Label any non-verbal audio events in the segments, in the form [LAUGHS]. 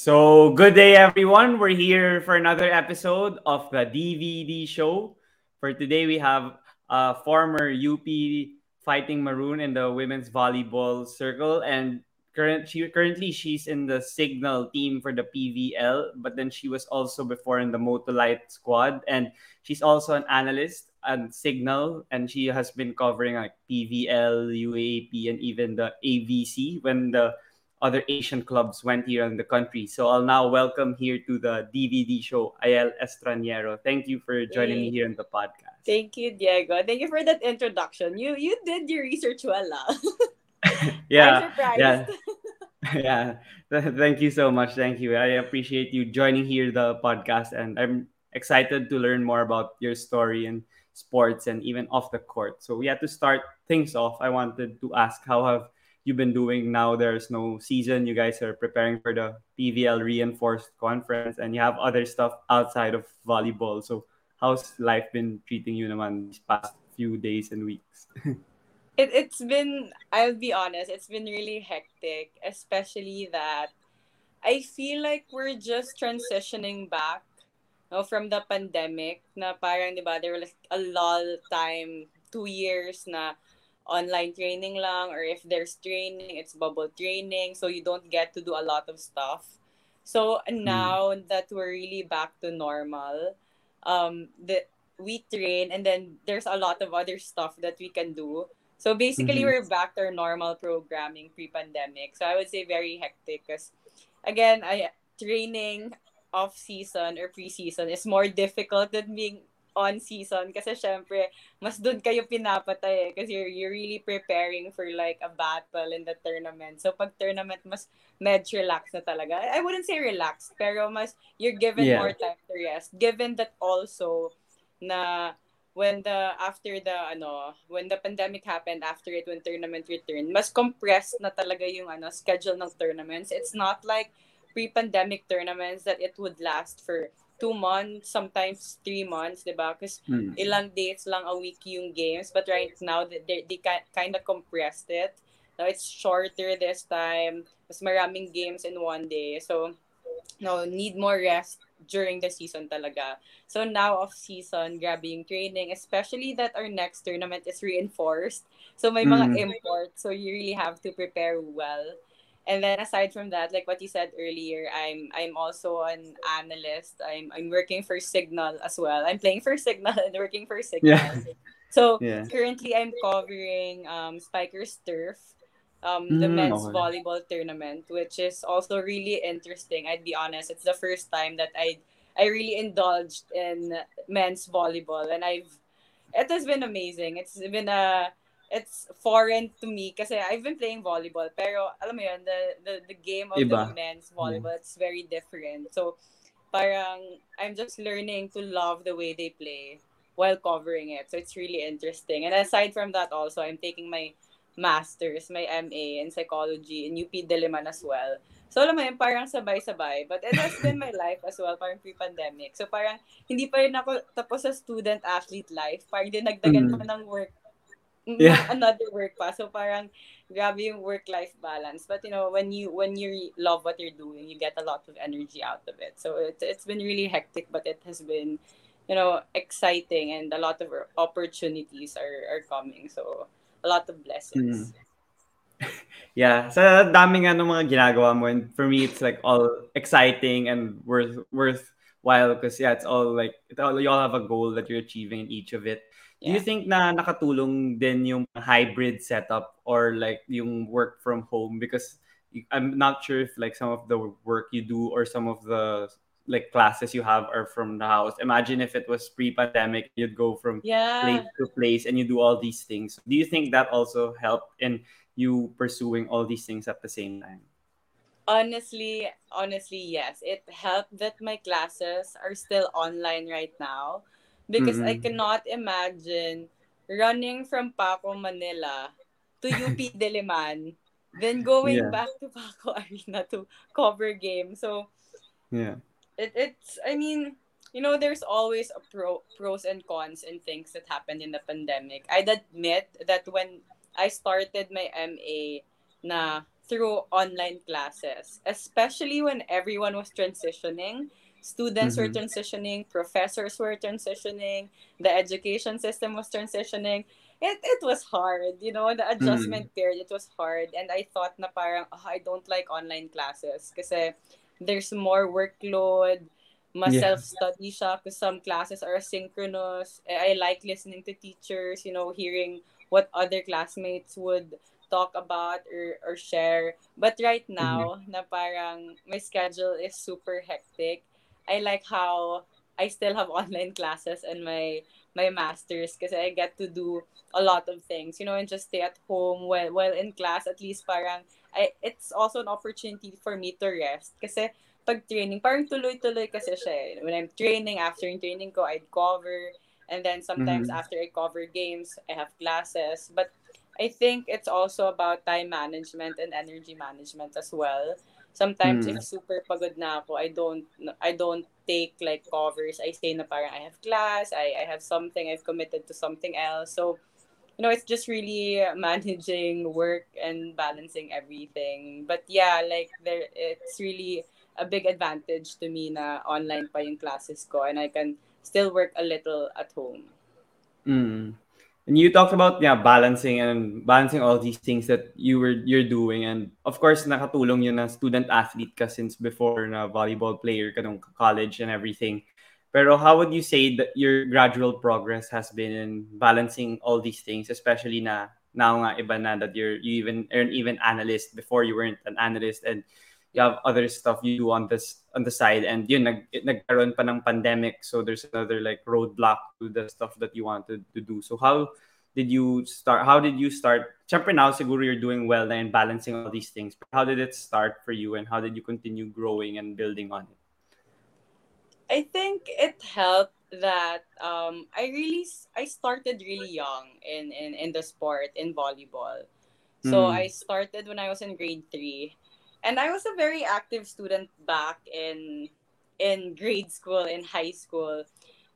So, good day, everyone. We're here for another episode of the DVD show. For today, we have a former UP Fighting Maroon in the women's volleyball circle, and current she, currently she's in the Cignal team for the PVL. But then she was also before in the Motolite squad, and she's also an analyst at Cignal, and she has been covering like PVL, UAAP, and even the AVC when the other Asian clubs went here in the country. So I'll now welcome here to the DVD show Ayel Estrañero. Thank you for joining hey. me here in the podcast. Thank you, Diego. Thank you for that introduction. You you did your research well. Ah. [LAUGHS] [LAUGHS] yeah. yeah. [LAUGHS] yeah. Thank you so much. Thank you. I appreciate you joining here the podcast and I'm excited to learn more about your story and sports and even off the court. So we had to start things off. I wanted to ask how have you've been doing now there's no season you guys are preparing for the pvl reinforced conference and you have other stuff outside of volleyball. So how's life been treating you naman these past few days and weeks? [LAUGHS] It, it's been i'll be honest it's been really hectic especially that i feel like we're just transitioning back from the pandemic na parang di ba there was a lull time two years na online training lang or if there's training it's bubble training so you don't get to do a lot of stuff so hmm. now mm. that we're really back to normal um the we train and then there's a lot of other stuff that we can do so basically mm-hmm. we're back to our normal programming pre-pandemic so i would say very hectic because again i training off season or pre-season is more difficult than being on season kasi syempre mas doon kayo pinapatay eh, kasi you're, you're really preparing for like a battle in the tournament. So pag tournament mas med relax na talaga. I wouldn't say relaxed pero mas you're given yeah. more time to rest. Given that also na when the after the ano when the pandemic happened after it when tournament returned mas compressed na talaga yung ano schedule ng tournaments it's not like pre-pandemic tournaments that it would last for two months, sometimes three months, di ba? Because mm. ilang dates lang a week yung games. But right now, they, they kind of compressed it. Now it's shorter this time. Mas maraming games in one day. So, no, need more rest during the season talaga. So now off season, grabe yung training, especially that our next tournament is reinforced. So may mga mm. imports, so you really have to prepare well. And then aside from that like what you said earlier i'm i'm also an analyst i'm i'm working for Cignal as well i'm playing for Cignal and working for Cignal yeah. so yeah. currently i'm covering um Spikers' Turf um the mm, men's okay. volleyball tournament which is also really interesting i'd be honest it's the first time that i i really indulged in men's volleyball and i've it has been amazing it's been a it's foreign to me kasi I've been playing volleyball pero alam mo yun the the, the game of Iba. the men's volleyball yeah. it's very different so parang I'm just learning to love the way they play while covering it so it's really interesting and aside from that also I'm taking my masters my MA in psychology in UP Diliman as well So, alam mo yun, parang sabay-sabay. But it has been my [LAUGHS] life as well, parang pre-pandemic. So, parang hindi pa rin ako tapos sa student-athlete life. Parang dinagdagan mm. pa ng work yeah. [LAUGHS] another work pa. So parang grabe yung work-life balance. But you know, when you when you love what you're doing, you get a lot of energy out of it. So it's it's been really hectic, but it has been you know exciting and a lot of opportunities are are coming. So a lot of blessings. Mm. [LAUGHS] yeah, sa daming ano mga ginagawa mo and for me it's like all exciting and worth worthwhile because yeah, it's all like it all, you all have a goal that you're achieving in each of it. Do you think na nakatulong din yung hybrid setup or like yung work from home because I'm not sure if like some of the work you do or some of the like classes you have are from the house. Imagine if it was pre-pandemic, you'd go from yeah. place to place and you do all these things. Do you think that also helped in you pursuing all these things at the same time? Honestly, honestly, yes. It helped that my classes are still online right now because mm-hmm. I cannot imagine running from Paco, Manila to UP [LAUGHS] Diliman, then going yeah. back to Paco [LAUGHS] Arena to cover game. So yeah, it, it's I mean you know there's always a pro pros and cons and things that happened in the pandemic. I'd admit that when I started my MA na through online classes, especially when everyone was transitioning. Students were Mm-hmm. transitioning, professors were transitioning, the education system was transitioning. It, it was hard, you know, the Mm. adjustment period, it was hard. And I thought na parang, "Ah, I don't like online classes kasi there's more workload, mas Yeah. self-study siya because some classes are asynchronous. Eh, I like listening to teachers, you know, hearing what other classmates would talk about or, or share. But right Mm-hmm. now, na parang my schedule is super hectic. I like how I still have [LAUGHS] online classes and my my masters because I get to do a lot of things, you know, and just stay at home while while in class. At least parang I, it's also an opportunity for me to rest kasi pag training, parang tuloy-tuloy kasi siya eh. When I'm training, after yung training ko, I'd cover. And then sometimes Mhm. after I cover games, I have classes. But I think it's also about time management and energy management as well. Sometimes Mm. if super pagod na ako, I don't I don't take like covers. I say na parang I have class, I, I have something, I've committed to something else. So, you know, it's just really [LAUGHS] managing work and balancing everything. But yeah, like there it's really a big advantage to me na online pa yung classes ko and I can still work a little at home. Mm. And you talked about yeah balancing and balancing all these things that you were you're doing. And of course nakatulong yun na student athlete ka since before na volleyball player ka nung college and everything. Pero how would you say that your gradual progress has been in balancing all these things especially na now nga iba na that you're you even earn even analyst. Before you weren't an analyst. And you have other stuff you do on this on the side. And yun nag nagkaroon pa ng pandemic. So there's another like roadblock to the stuff that you wanted to do. So how did you start how did you start? Syempre now siguro you're doing well in balancing all these things. But how did it start for you and how did you continue growing and building on it? I think it helped that um, I really I started really young in, in, in the sport in volleyball. So Mm. I started when I was in grade three, and I was a very active student back in in grade school in high school.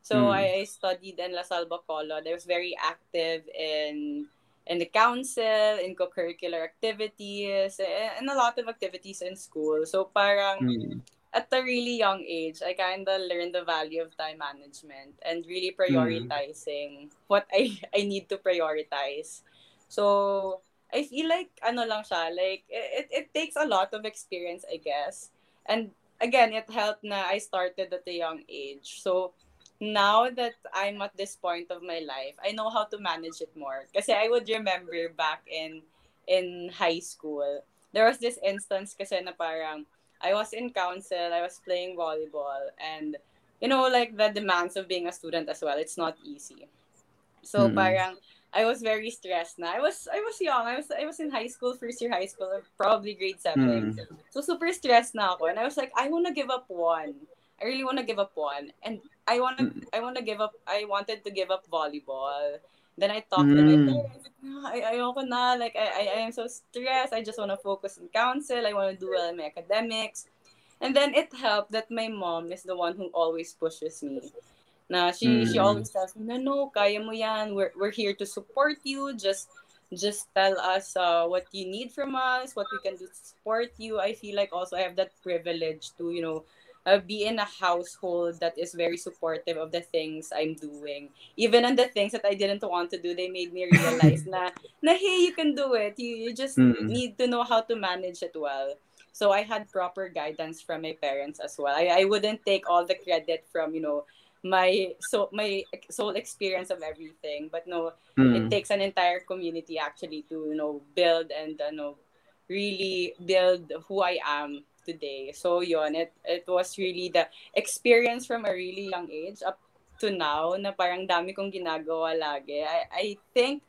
So Mm. I, I studied in La Salle Bacolod. I was very active in in the council, in co-curricular activities, and, and a lot of activities in school. So parang Mm. at a really young age, I kind of learned the value of time management and really prioritizing what I, I need to prioritize. So, I feel like, ano lang siya, like, it, it takes a lot of experience, I guess. And again, it helped na I started at a young age. So, now that I'm at this point of my life, I know how to manage it more. Kasi I would remember back in in high school, there was this instance kasi na parang, I was in council, I was playing volleyball, and you know, like the demands of being a student as well, it's not easy. So Mm. parang I was very stressed na. I was I was young. I was I was in high school, first year high school, probably grade seven. Mm. So super stressed na ako. And I was like, I wanna give up one. I really wanna give up one. And I wanna Mm. I wanna give up I wanted to give up volleyball. Then I talked to my Mm. parents. I ayoko na. Like I, I I am so stressed. I just wanna focus in council. I wanna do well in my academics. And then it helped that my mom is the one who always pushes me. Na she she Mm. always tells me, no, no, kaya mo yan. We're, we're here to support you. Just just tell us uh, what you need from us, what we can do to support you. I feel like also I have that privilege to, you know, uh, be in a household that is very supportive of the things I'm doing. Even on the things that I didn't want to do, they made me realize [LAUGHS] na, na hey, you can do it. You, you just Mm. need to know how to manage it well. So I had proper guidance from my parents as well. I, I wouldn't take all the credit from, you know, my so my sole experience of everything but no it Mm. takes an entire community actually to you know build and you know really build who I am today. So yon it it was really the experience from a really young age up to now na parang dami kong ginagawa lagi. I I think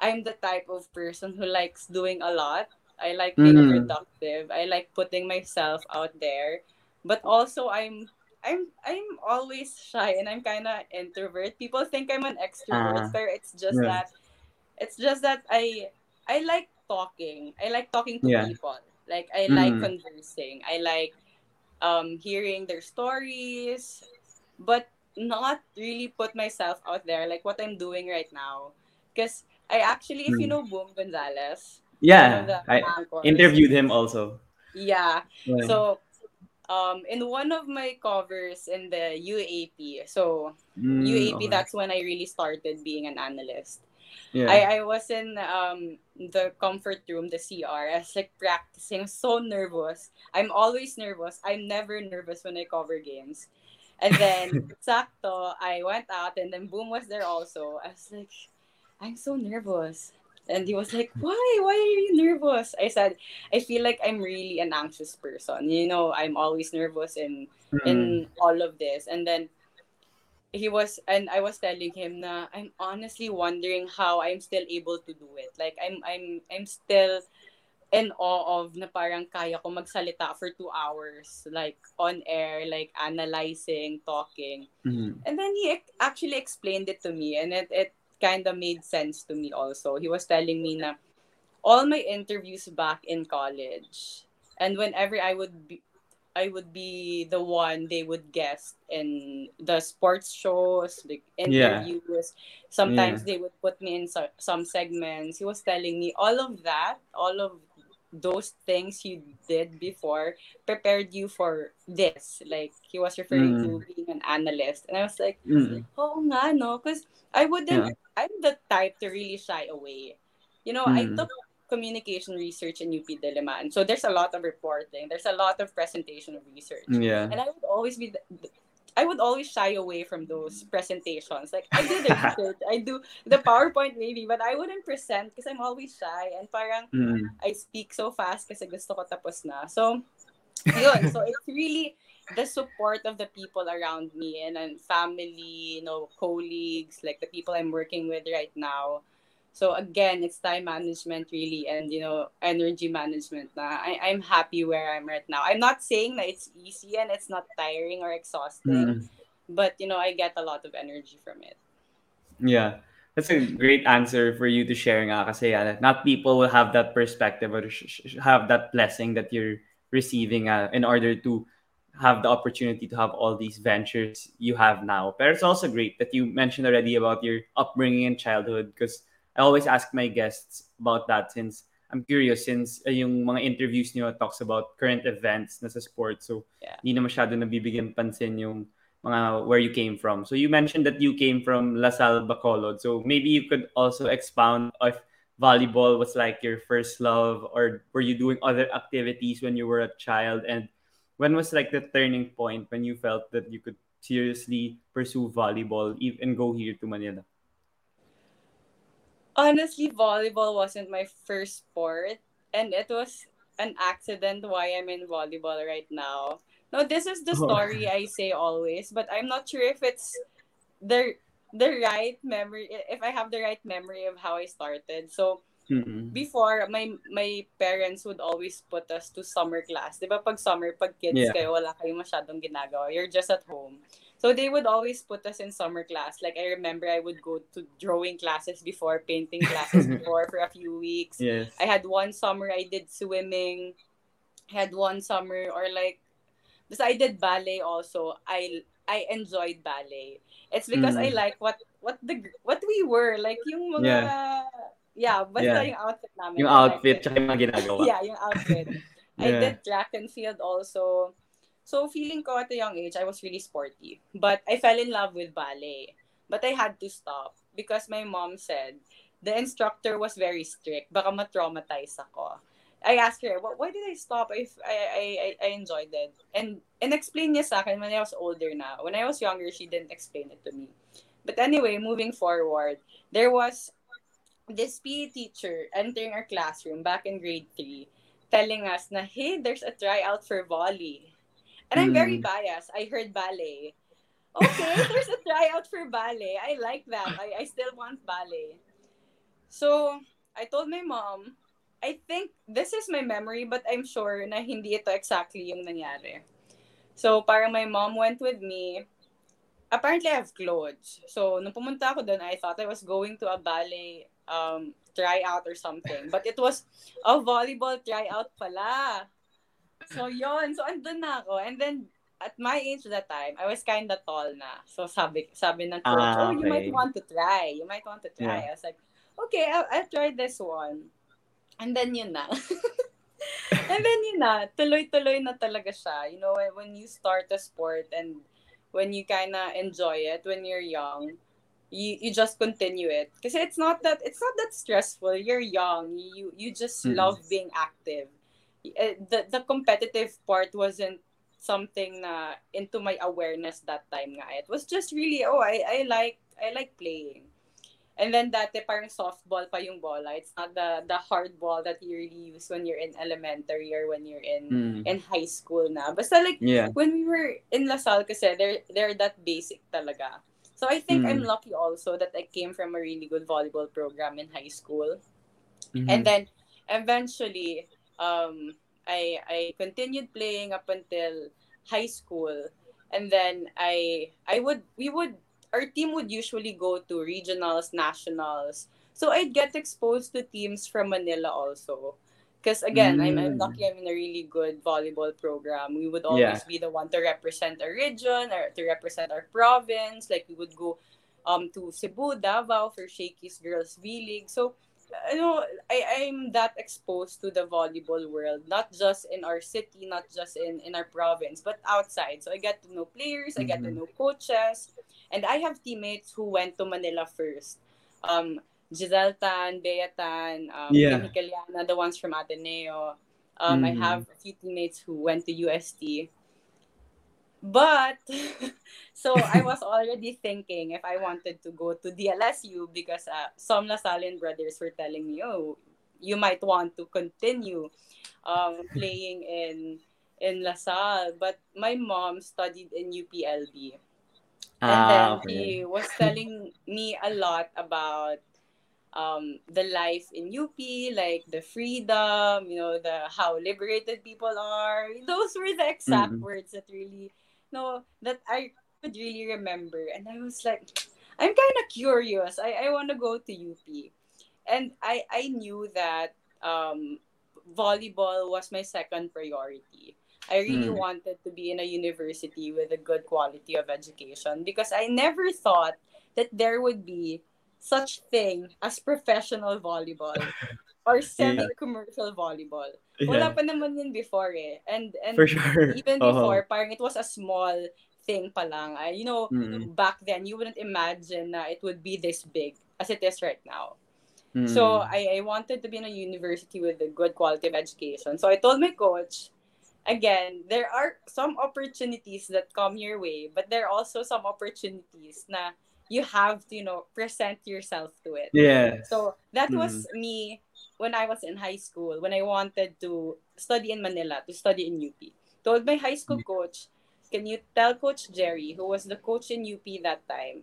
I'm the type of person who likes doing a lot. I like being Mm. productive. I like putting myself out there. But also I'm I'm I'm always shy and I'm kind of introvert. People think I'm an extrovert, Ah. but it's just Yeah. that it's just that I I like talking. I like talking to Yeah. people. Like I like Mm. conversing. I like um hearing their stories, but not really put myself out there like what I'm doing right now. Because I actually, if you Mm. know Boom Gonzalez, Yeah, I interviewed him also. Yeah. yeah. So um in one of my covers in the UAAP. So mm, UAAP okay. that's when I really started being an analyst. Yeah. I, I was in um the comfort room, the CR. I was like practicing, so nervous. I'm always nervous. I'm never nervous when I cover games. And then [LAUGHS] sakto, I went out and then Boom was there also. I was like, I'm so nervous. And he was like, Why? Why are you nervous? I said, I feel like I'm really an anxious person. You know, I'm always nervous in mm. in all of this. And then he was and I was telling him na I'm honestly wondering how I'm still able to do it. Like I'm I'm I'm still in awe of na parang kaya ko magsalita for two hours, like on air, like analyzing, talking. Mm-hmm. And then he actually explained it to me and it, it kind of made sense to me also. He was telling me na all my interviews back in college and whenever I would be I would be the one they would guest in the sports shows, like interviews. Yeah. Sometimes yeah. they would put me in so, some segments. He was telling me all of that, all of those things you did before prepared you for this. Like he was referring mm. to being an analyst, and I was like, mm. "Oh, nga no," because I wouldn't. Yeah. I'm the type to really shy away. You know, mm. I took communication research in UP Diliman, so there's a lot of reporting. There's a lot of presentation of research. Yeah, and I would always be. The, I would always shy away from those presentations. Like I do [LAUGHS] the research, I do the PowerPoint maybe, but I wouldn't present because I'm always shy and parang mm. I speak so fast kasi gusto ko tapos na. So, yun. So it's really the support of the people around me and, and family, you know, colleagues, like the people I'm working with right now. So again, it's time management really and you know, energy management na I, I'm happy where I'm right now. I'm not saying that it's easy and it's not tiring or exhausting, mm. but you know, I get a lot of energy from it. Yeah. That's a great answer for you to share nga kasi yeah, not people will have that perspective or have that blessing that you're receiving uh, in order to have the opportunity to have all these ventures you have now. But it's also great that you mentioned already about your upbringing and childhood because I always ask my guests about that since I'm curious since uh, yung mga interviews niyo talks about current events na sa sports. So, yeah. hindi na masyado nabibigyan pansin yung mga where you came from. So, you mentioned that you came from La Salle Bacolod. So, maybe you could also expound if volleyball was like your first love or were you doing other activities when you were a child and when was like the turning point when you felt that you could seriously pursue volleyball and go here to Manila? Honestly, volleyball wasn't my first sport, and it was an accident why I'm in volleyball right now. No, this is the oh. story I say always, but I'm not sure if it's the the right memory if I have the right memory of how I started. So Mm-hmm. Before, my my parents would always put us to summer class. Di ba pag summer, pag kids yeah. kayo, wala kayong masyadong ginagawa. You're just at home. So they would always put us in summer class. Like I remember I would go to drawing classes before, painting classes [LAUGHS] before for a few weeks. Yes. I had one summer I did swimming. I had one summer or like because I did ballet also. I I enjoyed ballet. It's because mm. I like what what the what we were like yung mga yeah yeah, basta yeah. yung outfit namin. Yung outfit, tsaka yung mga ginagawa. [LAUGHS] yeah, yung outfit. yeah. I did track and field also. So, feeling ko at a young age, I was really sporty. But I fell in love with ballet. But I had to stop because my mom said the instructor was very strict. Baka ma-traumatize ako. I asked her, why did I stop? I, I, I, I enjoyed it. And, and explain niya sa akin when I was older na. When I was younger, she didn't explain it to me. But anyway, moving forward, there was this PE teacher entering our classroom back in grade 3 telling us na, hey, there's a tryout for volley. And I'm very hmm. biased. I heard ballet. Okay, [LAUGHS] there's a tryout for ballet. I like that. I, I still want ballet. So, I told my mom, I think this is my memory, but I'm sure na hindi ito exactly yung nangyari. So, parang my mom went with me. Apparently, I have clothes. So, nung pumunta ako doon, I thought I was going to a ballet um, tryout or something. But it was a volleyball tryout pala. [LAUGHS] So, yon So, andun na ako. And then, at my age that time, I was kind of tall na. So, sabi, sabi ng coach, ah, okay. oh, you might want to try. You might want to try. Yeah. I was like, okay, I'll, I'll try this one. And then yun na. [LAUGHS] and then yun na, tuloy-tuloy na talaga siya. You know, when you start a sport and when you kind of enjoy it when you're young, you, you just continue it. Because it's not that it's not that stressful. You're young. You you just mm-hmm. love being active. Eh, the the competitive part wasn't something na into my awareness that time nga. It was just really, oh, I, I like I like playing. And then dati parang softball pa yung bola. It's not the the hard ball that you really use when you're in elementary or when you're in mm. in high school na. Basta like yeah. when we were in LaSalle kasi they're they're that basic talaga. So I think mm. I'm lucky also that I came from a really good volleyball program in high school. Mm-hmm. And then eventually um I I continued playing up until high school. And then I I would we would our team would usually go to regionals, nationals. So I'd get exposed to teams from Manila also. Because again, mm. I'm, I'm mm. lucky I'm in a really good volleyball program. We would always yeah. be the one to represent our region or to represent our province. Like we would go um to Cebu, Davao for Shakey's Girls V League. So you know, I, I'm that exposed to the volleyball world, not just in our city, not just in, in our province, but outside. So I get to know players. I get to mm-hmm. know coaches, and I have teammates who went to Manila first. Um, Giselle Tan, Bea Tan, um, yeah. Kaliana, the ones from Ateneo. Um, mm-hmm. I have a few teammates who went to UST. But [LAUGHS] so I was already thinking if I wanted to go to DLSU because uh, some LaSallian brothers were telling me, oh, you might want to continue um, [LAUGHS] playing in in LaSalle. But my mom studied in UPLB. And ah, then okay. he was telling me a lot about um, the life in UP, like the freedom, you know, the how liberated people are. Those were the exact mm-hmm. words that really no that I could really remember. And I was like, I'm kind of curious. I, I want to go to UP. And I, I knew that um, volleyball was my second priority. I really mm. wanted to be in a university with a good quality of education because I never thought that there would be such thing as professional volleyball [LAUGHS] or semi-commercial yeah. volleyball. Yeah. Wala pa naman yun before eh. And and sure. even uh-huh. before, parang it was a small thing pa lang. Uh, you know, mm-hmm. back then, you wouldn't imagine na it would be this big as it is right now. Mm-hmm. So I, I wanted to be in a university with a good quality of education. So I told my coach, again, there are some opportunities that come your way, but there are also some opportunities na you have to, you know, present yourself to it. Yeah. So that was me when I was in high school, when I wanted to study in Manila, to study in UP. Told my high school mm. coach, can you tell Coach Jerry, who was the coach in UP that time,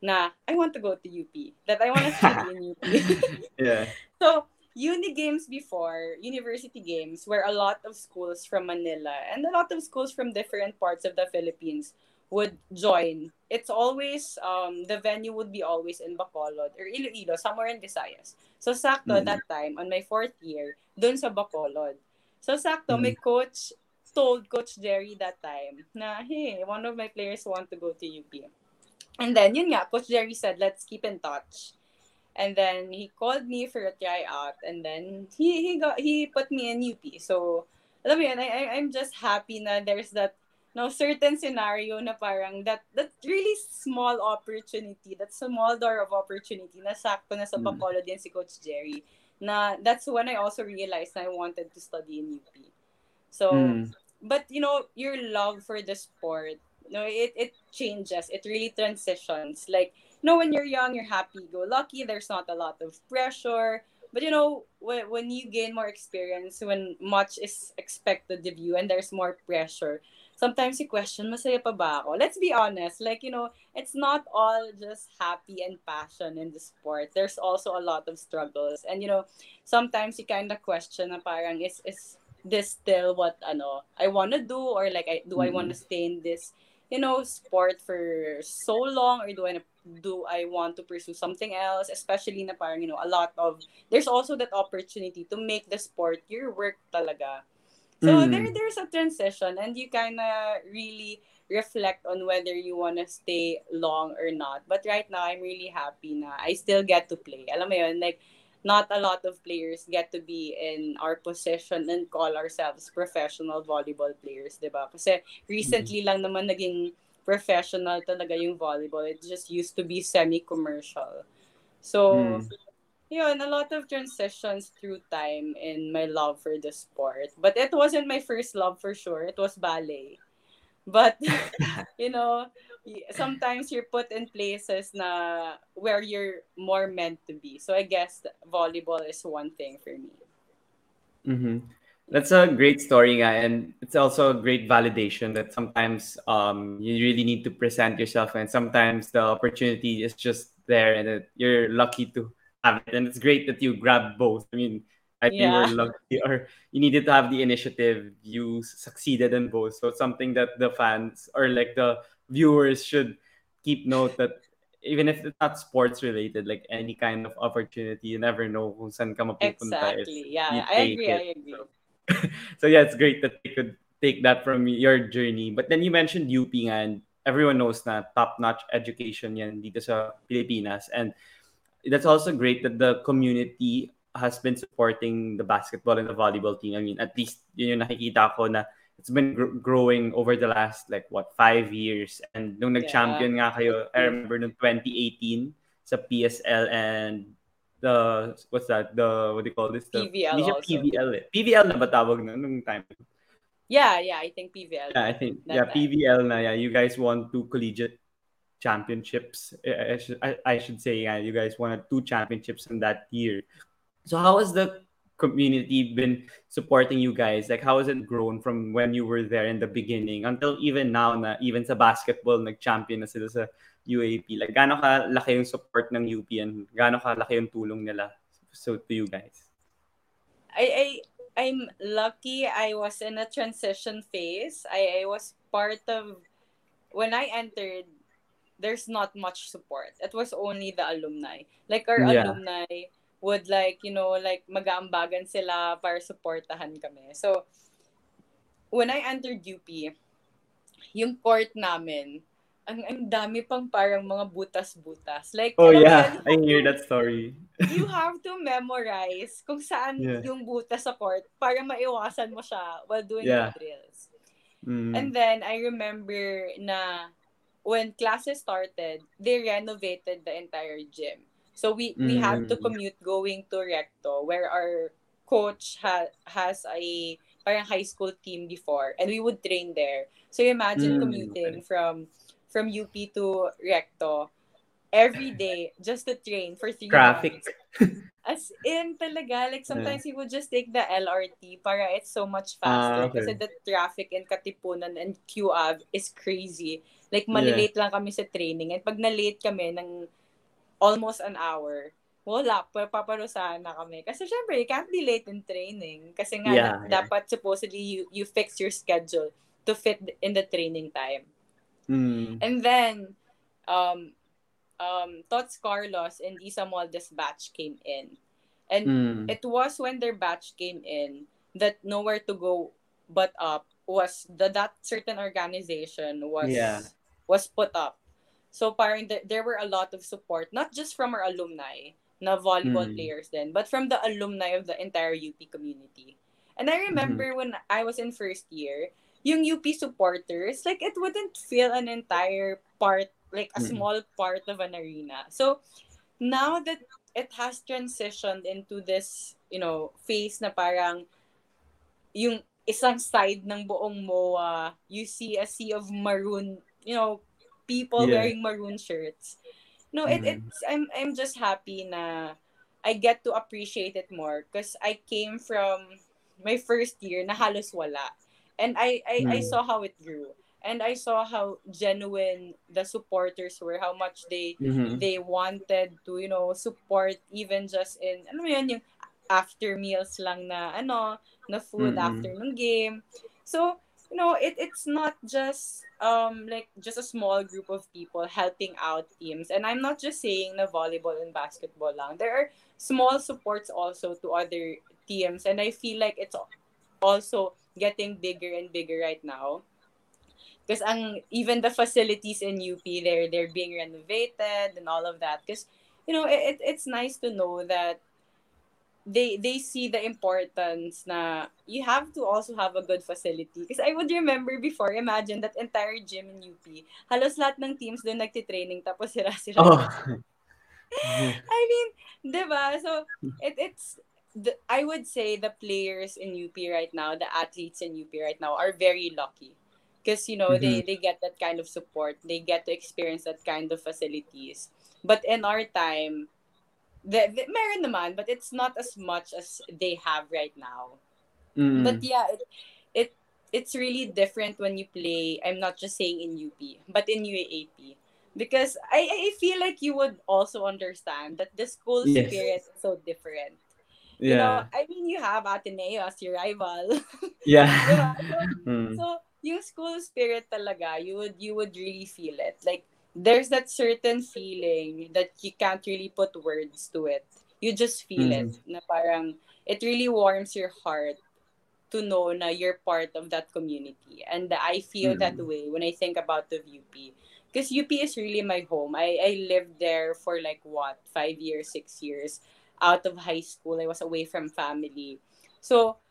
na I want to go to UP, that I want to study in UP. [LAUGHS] yeah. So, uni games before, university games, where a lot of schools from Manila and a lot of schools from different parts of the Philippines would join. It's always um the venue would be always in Bacolod or Iloilo, somewhere in Visayas. So sakto mm-hmm. that time on my fourth year, dun sa Bacolod. So sakto mm-hmm. my coach told Coach Jerry that time na hey, one of my players want to go to UP. And then yun nga, Coach Jerry said, let's keep in touch. And then he called me for a tryout and then he he got he put me in UP. So alam mo yun, I, I'm just happy na there's that no certain scenario na parang that that really small opportunity that small door of opportunity na sakto na sa mm. Bacolod din si Coach Jerry na that's when I also realized I wanted to study in UP so mm. but you know your love for the sport you know it it changes it really transitions like you know when you're young you're happy go lucky there's not a lot of pressure but you know when, when you gain more experience when much is expected of you and there's more pressure sometimes you question, masaya pa ba ako? Let's be honest. Like, you know, it's not all just happy and passion in the sport. There's also a lot of struggles. And, you know, sometimes you kind of question na parang, is, is this still what, ano, I want to do? Or like, I, do mm-hmm. I want to stay in this, you know, sport for so long? Or do I do I want to pursue something else? Especially na parang, you know, a lot of, there's also that opportunity to make the sport your work talaga. So mm. there there's a transition and you kind of really reflect on whether you want to stay long or not. But right now I'm really happy na I still get to play. Alam mo yun, like not a lot of players get to be in our position and call ourselves professional volleyball players, di ba? Kasi recently mm-hmm. lang naman naging professional talaga yung volleyball. It just used to be semi-commercial. So, mm. Yun, a lot of transitions through time in my love for the sport. But it wasn't my first love for sure. It was ballet. But, [LAUGHS] [LAUGHS] you know, sometimes you're put in places na where you're more meant to be. So I guess volleyball is one thing for me. Mm-hmm. That's a great story, guy, and it's also a great validation that sometimes um, you really need to present yourself, and sometimes the opportunity is just there, and you're lucky to have it. And it's great that you grabbed both. I mean, I think yeah. you were lucky, [LAUGHS] or you needed to have the initiative. You succeeded in both, so it's something that the fans or like the viewers should keep note that even if it's not sports related, like any kind of opportunity, you never know kung saan ka mapupunta. Exactly. Yeah, I agree. It. I agree. So, [LAUGHS] so, yeah, it's great that they could take that from your journey. But then you mentioned UP and everyone knows na top-notch education yan dito sa Pilipinas. And that's also great that the community has been supporting the basketball and the volleyball team. I mean, at least yun yung nakikita ko na it's been gr- growing over the last like what five years and nung nag-champion yeah. nga kayo I remember nung 2018 sa PSL and the what's that the what do you call this the, PVL also. PVL eh. PVL na ba tawag na nung time yeah yeah I think PVL yeah I think yeah time. PVL na yeah you guys won two collegiate championships I, I, I should say yeah you guys won two championships in that year so how was the community been supporting you guys? Like, how has it grown from when you were there in the beginning until even now na even sa basketball, nag-champion na sila sa UAAP? Like, gaano ka laki yung support ng UP and gaano ka laki yung tulong nila so to you guys? I, I I'm lucky I was in a transition phase. I, I was part of when I entered there's not much support. It was only the alumni. Like our yeah. alumni would like, you know, like mag-aambagan sila para supportahan kami. So, when I entered UP, yung court namin, ang, ang dami pang parang mga butas-butas. Like, oh yeah, I hear that story. you have to memorize kung saan yeah. yung butas sa court para maiwasan mo siya while doing yeah. the drills. Mm. And then, I remember na when classes started, they renovated the entire gym. So we we mm. have to commute going to Recto where our coach ha- has a parang high school team before and we would train there. So imagine mm. commuting from from UP to Recto every day just to train for three Traffic. months. As in talaga, like sometimes he would just take the LRT para it's so much faster uh, okay. kasi the traffic in Katipunan and QAV is crazy. Like malilate yeah. lang kami sa training and pag na-late kami ng almost an hour, wala, paparusahan na kami. Kasi syempre, you can't be late in training. Kasi nga, yeah, na, yeah. dapat supposedly you, you fix your schedule to fit in the training time. Mm. And then, um, um, Tots Carlos and Isa Moldes batch came in. And mm. it was when their batch came in that nowhere to go but up was the that certain organization was yeah. was put up So parang th- there were a lot of support, not just from our alumni, na volleyball mm. players then, but from the alumni of the entire UP community. And I remember mm-hmm. when I was in first year, yung UP supporters, like it wouldn't fill an entire part, like a mm. small part of an arena. So now that it has transitioned into this, you know, phase na parang yung isang side ng buong MOA, you see a sea of maroon, you know, people yeah. wearing maroon shirts. No, it, mm. it's I'm I'm just happy na I get to appreciate it more because I came from my first year na halos wala. And I I, mm. I saw how it grew. And I saw how genuine the supporters were, how much they mm-hmm. they wanted to, you know, support even just in ano yun yung after meals lang na ano, na food mm-hmm. after ng game. So, you know, it, it's not just um like just a small group of people helping out teams. And I'm not just saying na volleyball and basketball lang. There are small supports also to other teams. And I feel like it's also getting bigger and bigger right now. Because ang even the facilities in UP, they're they're being renovated and all of that. Because you know, it, it's nice to know that they they see the importance na you have to also have a good facility. Because I would remember before, imagine that entire gym in UP, halos lahat ng teams doon nagtitraining tapos sira-sira. Oh. [LAUGHS] I mean, diba? So, it, it's, the, I would say the players in UP right now, the athletes in UP right now are very lucky. Because, you know, they, they get that kind of support. They get to experience that kind of facilities. But in our time, the, the meron naman, but it's not as much as they have right now. Mm. But yeah, it, it it's really different when you play. I'm not just saying in UP, but in UAAP. Because I, I feel like you would also understand that the school Yes. spirit is so different. Yeah. You know, I mean, you have Ateneo as your rival. [LAUGHS] Yeah. So, [LAUGHS] Mm. so yung school spirit talaga, you would you would really feel it. Like there's that certain feeling that you can't really put words to it. You just feel Mm. it. Na parang it really warms your heart to know na you're part of that community. And I feel that Mm. way when I think about the UP. Because UP is really my home. I, I lived there for like what, five years, six years. Out of high school, I was away from family. So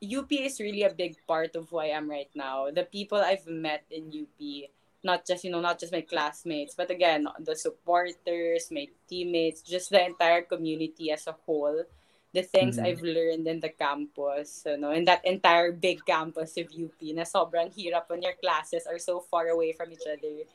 UP is really a big part of who I am right now. The people I've met in UP, not just you know, not just my classmates, but again, the supporters, my teammates, just the entire community as a whole. The things Mhm. I've learned in the campus, you know, in that entire big campus of UP, na sobrang hirap when your classes are so far away from each other.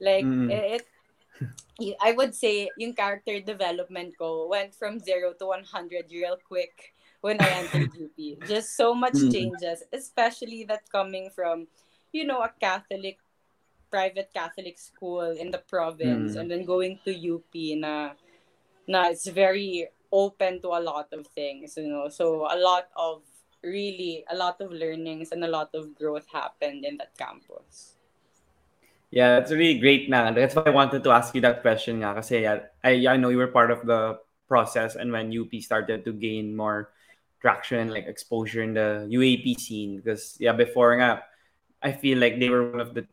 Like Mm. it, it [LAUGHS] I would say yung character development ko went from zero to 100 real quick when I entered UP. Just so much Mm. changes, especially that coming from, you know, a Catholic, private Catholic school in the province Mm. and then going to UP na, na it's very open to a lot of things, you know. So a lot of, really, a lot of learnings and a lot of growth happened in that campus. Yeah, that's really great na. That's why I wanted to ask you that question nga. Kasi yeah, I, I know you were part of the process and when UP started to gain more traction, like exposure in the UAAP scene. Because yeah, before nga, I feel like they were one of the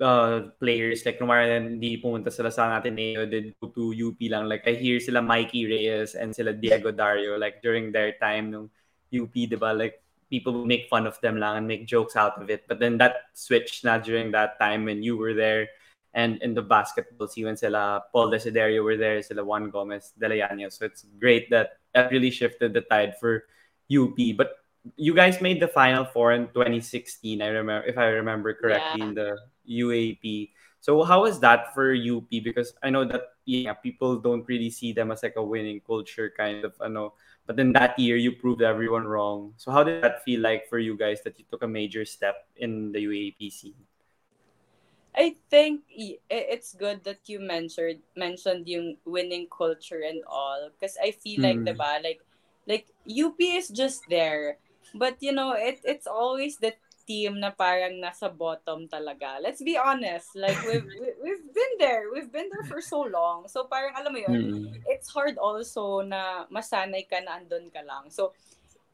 uh, players. Like, kumara hindi pumunta sila sa Ateneo, did go to UP lang. Like, I hear sila Mikey Reyes and sila Diego Dario, like, during their time nung UP, di ba? Like, people would make fun of them lang and make jokes out of it. But then that switched na during that time when you were there and in the basketball scene when sila Paul Desiderio were there, sila Juan Gomez, De La So it's great that that really shifted the tide for UP. But you guys made the final four in 2016, I remember if I remember correctly Yeah. in the UAAP. So how was that for UP? Because I know that yeah, people don't really see them as like a winning culture kind of I know. But then that year you proved everyone wrong. So how did that feel like for you guys that you took a major step in the UAAP scene? I think it's good that you mentioned mentioned yung winning culture and all because I feel like Mm. diba like like UP is just there but you know it it's always the team na parang nasa bottom talaga let's be honest like we've we- we've been there we've been there for so long so parang alam mo yun Mm. it's hard also na masanay ka na andun ka lang. So,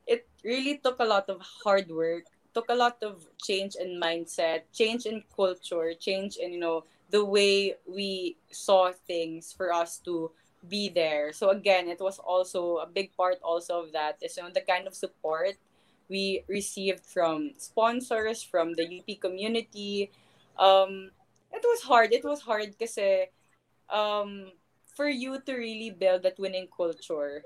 it really took a lot of hard work, took a lot of change in mindset, change in culture, change in, you know, the way we saw things for us to be there. So again, it was also a big part also of that is you know the kind of support we received from sponsors, from the UP community. Um, it was hard. It was hard kasi um, for you to really build that winning culture,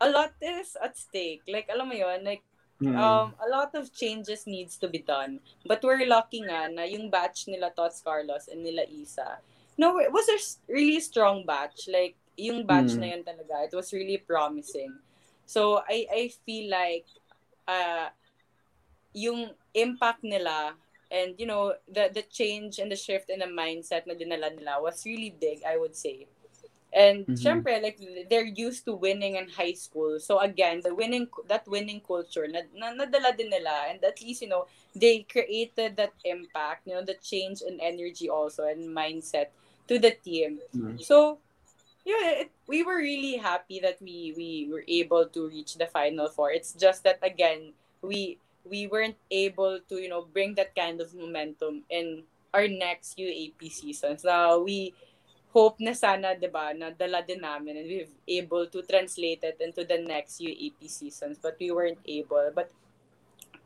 a lot is at stake. Like, alam mo yun, like, Mm. um, a lot of changes needs to be done. But we're lucky nga na yung batch nila Tots Carlos and nila Isa. No, it was a really strong batch. Like, yung batch Mm. na yun talaga, it was really promising. So, I, I feel like, uh, yung impact nila and, you know, the, the change and the shift in the mindset na dinala nila was really big, I would say. And Mhm. syempre, like they're used to winning in high school. So again, the winning that winning culture na, na nadala din nila and at least you know they created that impact, you know, the change in energy also and mindset to the team. Mm. So yeah, it, we were really happy that we we were able to reach the final four. It's just that again, we we weren't able to, you know, bring that kind of momentum in our next UAAP seasons. Now we hope na sana, di ba, na dala din namin and we've able to translate it into the next UAAP seasons, but we weren't able. But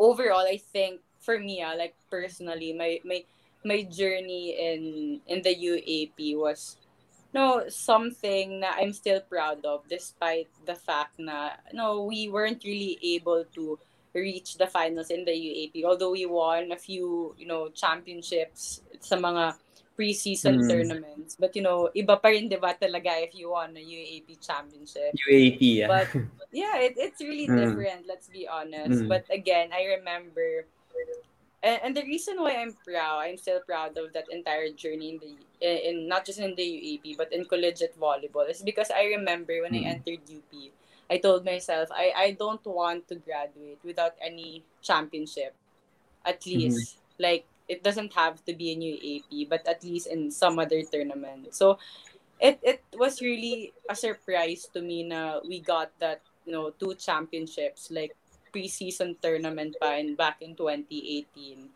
overall, I think for me, uh, like personally, my my my journey in in the UAAP was no something that I'm still proud of despite the fact na no we weren't really able to reach the finals in the UAP although we won a few you know championships sa mga preseason mm. tournaments but you know iba pa rin diba talaga if you won a UAP championship UAP yeah but yeah it, it's really mm. different let's be honest mm. but again I remember and, and the reason why I'm proud, I'm still proud of that entire journey in the in, in not just in the UAAP but in collegiate volleyball is because I remember when mm. I entered UP, I told myself I I don't want to graduate without any championship, at mm-hmm. least mm-hmm. like it doesn't have to be in UAAP but at least in some other tournament. So it it was really a surprise to me na we got that you know two championships like preseason tournament pa in back in 2018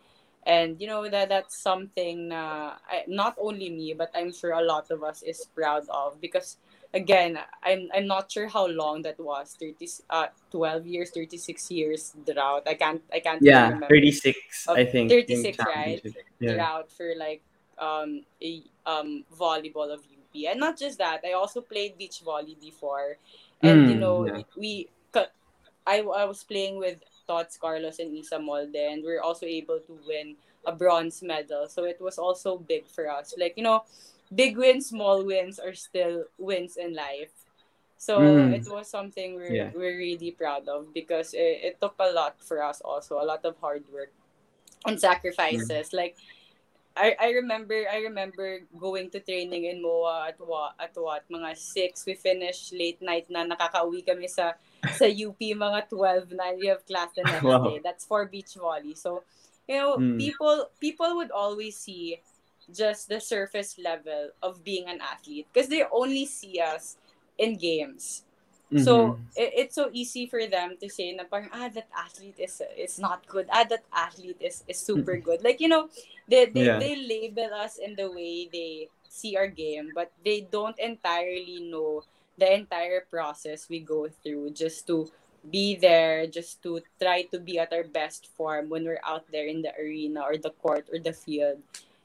and you know that that's something na I, not only me but i'm sure a lot of us is proud of because again i'm i'm not sure how long that was 30 uh 12 years 36 years drought. I can't i can't yeah 36 i think 36 right? yeah. drought for like um a um volleyball of up and not just that i also played beach volley before. And mm, you know yeah. we I, I was playing with Tots Carlos and Isa Molde, and we are also able to win a bronze medal. So it was also big for us. Like, you know, big wins, small wins are still wins in life. So mm. it was something we're, yeah. we're really proud of because it, it took a lot for us also, a lot of hard work and sacrifices. Mm. Like, I, I remember I remember going to training in MOA at what at what mga 6 we finished late night na nakakauwi kami sa sa UP mga 12 na you have class the next wow. day. That's for beach volley. So, you know, mm. people people would always see just the surface level of being an athlete because they only see us in games. Mm-hmm. So it, it's so easy for them to say na parang, ah that athlete is is not good. Ah that athlete is is super good. Like you know, they they, yeah. they label us in the way they see our game, but they don't entirely know the entire process we go through just to be there, just to try to be at our best form when we're out there in the arena or the court or the field.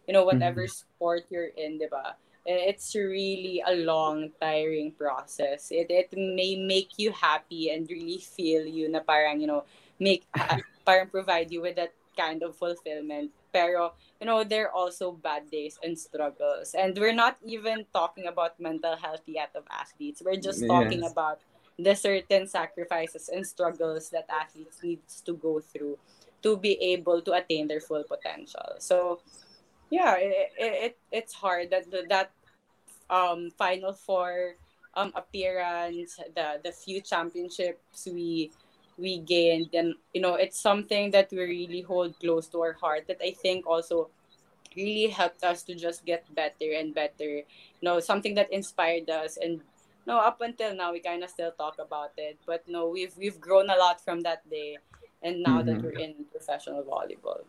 You know, whatever mm-hmm. sport you're in, diba? It's really a long, tiring process. It, it may make you happy and really feel you na parang, you know, make, [LAUGHS] parang provide you with that kind of fulfillment. Pero you know, there are also bad days and struggles. And we're not even talking about mental health yet of athletes. We're just talking about the certain sacrifices and struggles that athletes needs to go through to be able to attain their full potential. So, yeah, it, it it's hard that that um final four um appearance, the the few championships we we gained and you know it's something that we really hold close to our heart that i think also really helped us to just get better and better. You know something that inspired us and no up until now we kind of still talk about it but no we've we've grown a lot from that day and now mm-hmm. that we're in professional volleyball.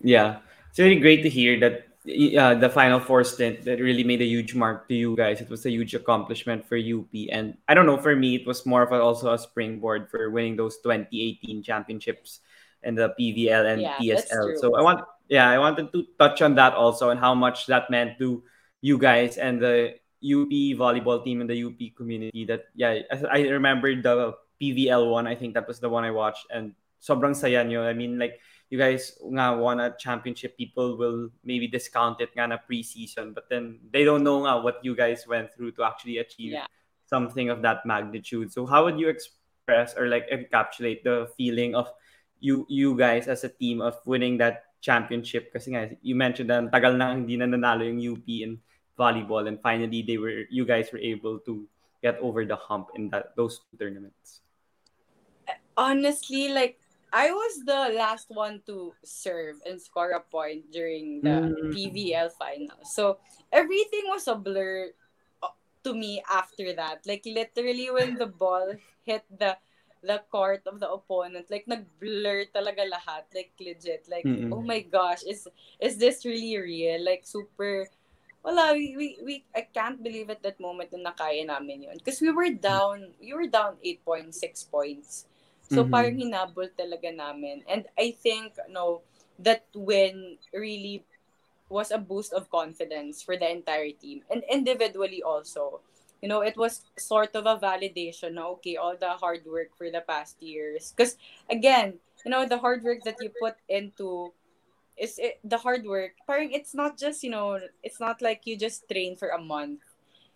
Yeah. It's really great to hear that uh, the final four stint that really made a huge mark to you guys. It was a huge accomplishment for UP, and I don't know for me, it was more of a, also a springboard for winning those 2018 championships and the PVL and yeah, PSL. So I want, yeah, I wanted to touch on that also and how much that meant to you guys and the UP volleyball team and the UP community. That yeah, I remember the PVL one. I think that was the one I watched, and sobrang saya nyo. I mean, like you guys nga won a championship, people will maybe discount it nga na preseason, but then they don't know nga what you guys went through to actually achieve yeah. something of that magnitude. So how would you express or like encapsulate the feeling of you you guys as a team of winning that championship? Kasi nga, you mentioned that tagal na hindi na nanalo yung UP in volleyball and finally they were you guys were able to get over the hump in that those two tournaments. Honestly, like I was the last one to serve and score a point during the mm. PVL final. So everything was a blur uh, to me after that. Like literally when the ball hit the the court of the opponent, like nag-blur talaga lahat, like legit. Like mm-hmm. oh my gosh, is is this really real? Like super wala, we, we, we, I can't believe at that moment na nakaya namin yun. Because we were down, we were down 8.6 points. So Mhm. parang hinabol talaga namin. And I think, no, that win really was a boost of confidence for the entire team and individually also. You know, it was sort of a validation na, okay, all the hard work for the past years. Because, again, you know, the hard work that you put into is it, the hard work. Parang it's not just, you know, it's not like you just train for a month.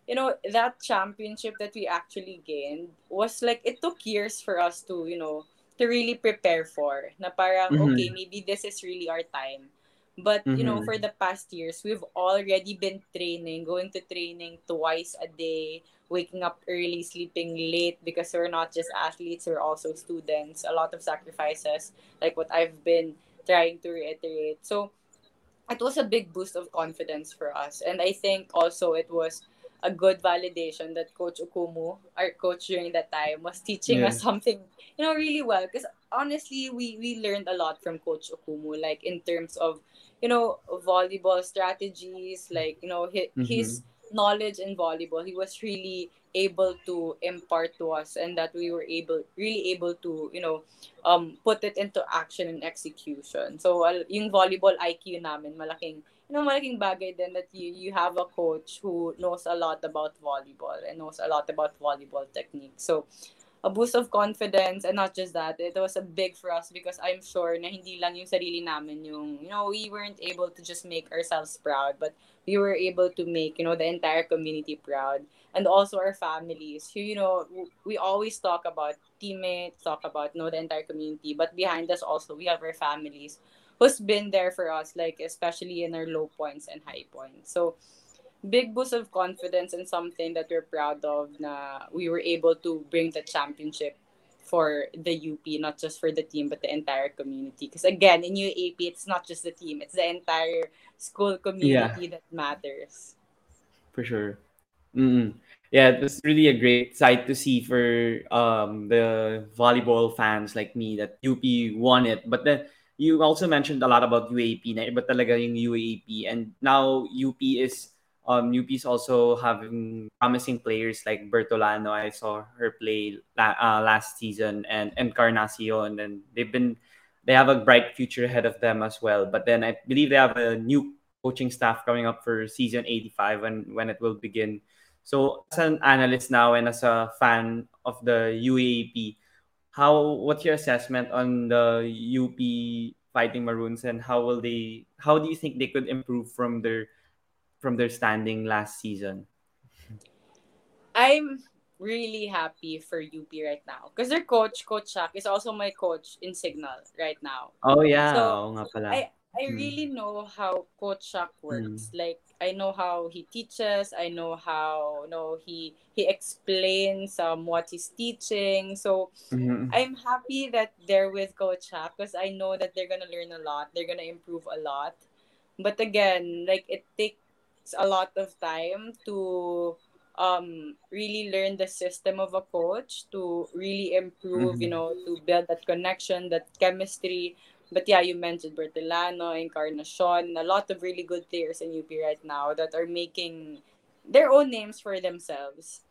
You know, that championship that we actually gained was like, it took years for us to, you know, to really prepare for. Na parang, Mhm. okay, maybe this is really our time. But, you know, Mhm. for the past years, we've already been training, going to training twice a day, waking up early, sleeping late because we're not just athletes, we're also students. A lot of sacrifices, like what I've been trying to reiterate. So it was a big boost of confidence for us. And I think also it was a good validation that Coach Okumu, our coach during that time, was teaching Yeah. us something, you know, really well. Because honestly, we, we learned a lot from Coach Okumu, like in terms of, you know, volleyball strategies, like, you know, his, his knowledge in volleyball. He was really able to impart to us and that we were able really able to you know um put it into action and execution so yung volleyball IQ namin malaking you know malaking bagay din that you you have a coach who knows a lot about volleyball and knows a lot about volleyball technique. So a boost of confidence and not just that it was a big for us because I'm sure na hindi lang yung sarili namin yung you know we weren't able to just make ourselves proud but we were able to make you know the entire community proud. And also our families. Who you know we always talk about teammates talk about you know the entire community but behind us also we have our families who's been there for us like especially in our low points and high points so big boost of confidence and something that we're proud of na we were able to bring the championship for the UP, not just for the team, but the entire community. Because again, in UAAP, it's not just the team, it's the entire school community that matters. For sure. mm Yeah, it was really a great sight to see for um, the volleyball fans like me that UP won it. But then you also mentioned a lot about UAAP na iba talaga yung UAAP. And now UP is um, UP is also having promising players like Bertolano. I saw her play la- uh, last season and Encarnacion, and they've been they have a bright future ahead of them as well. But then I believe they have a new coaching staff coming up for season 85 when when it will begin. So as an analyst now and as a fan of the UAAP, how what's your assessment on the UP Fighting Maroons and how will they how do you think they could improve from their from their standing last season? I'm really happy for UP right now because their coach, Coach Shaq, is also my coach in Signal right now. Oh yeah, So oo nga pala. I I Mm. really know how Coach Shaq works. Like I know how he teaches. I know how you know he he explains um what he's teaching. So Mhm. I'm happy that they're with Coach Shaq because I know that they're gonna learn a lot. They're gonna improve a lot. But again, like it takes a lot of time to um really learn the system of a coach to really improve, you Mhm. know, to build that connection, that chemistry. But yeah, you mentioned Bertolano, Encarnacion, a lot of really good players in UP right now that are making their own names for themselves.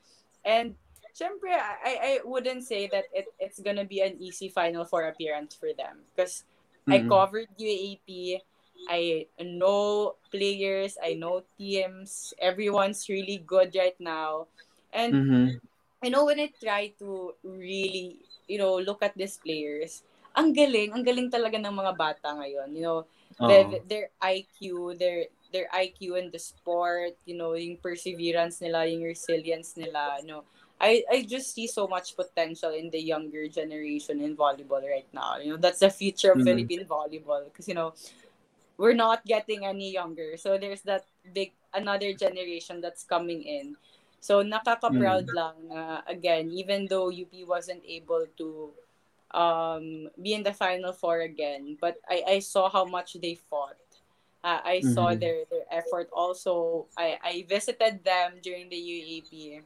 And syempre, I, I I wouldn't say that it, it's gonna be an easy Final Four appearance for them. Because I Mm. covered UAAP, I know players, I know teams, everyone's really good right now. And Mhm. I know when I try to really, you know, look at these players, ang galing, ang galing talaga ng mga bata ngayon. You know, their, their IQ, their their IQ in the sport, you know, yung perseverance nila, yung resilience nila, you know. I, I just see so much potential in the younger generation in volleyball right now. You know, that's the future of Mhm. Philippine volleyball because you know, we're not getting any younger. So there's that big another generation that's coming in. So nakaka-proud lang na again, even though UP wasn't able to um be in the final four again, but I I saw how much they fought. Uh, I saw Mhm. their their effort also. I I visited them during the UAAP.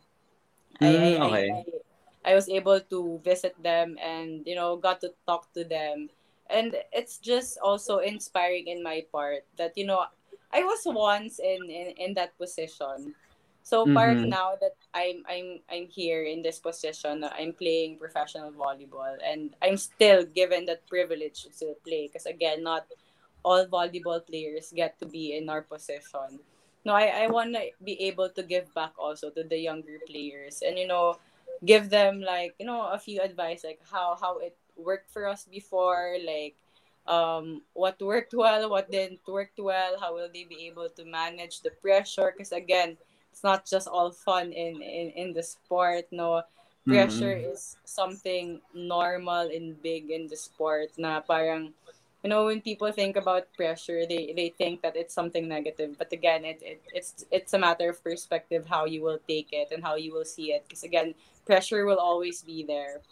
I, Mm, I, okay. I, I was able to visit them and you know got to talk to them and it's just also inspiring in my part that you know I was once in in, in that position. So Mm-hmm. now that I'm I'm I'm here in this position, I'm playing professional volleyball and I'm still given that privilege to still play because again, not all volleyball players get to be in our position. No, I I want to be able to give back also to the younger players and you know give them like you know a few advice like how how it worked for us before like um what worked well what didn't work well how will they be able to manage the pressure because again it's not just all fun in in, in the sport no. Pressure Mm-mm. is something normal and big in the sport na parang you know when people think about pressure they they think that it's something negative. But again it, it it's it's a matter of perspective how you will take it and how you will see it. Because again pressure will always be there.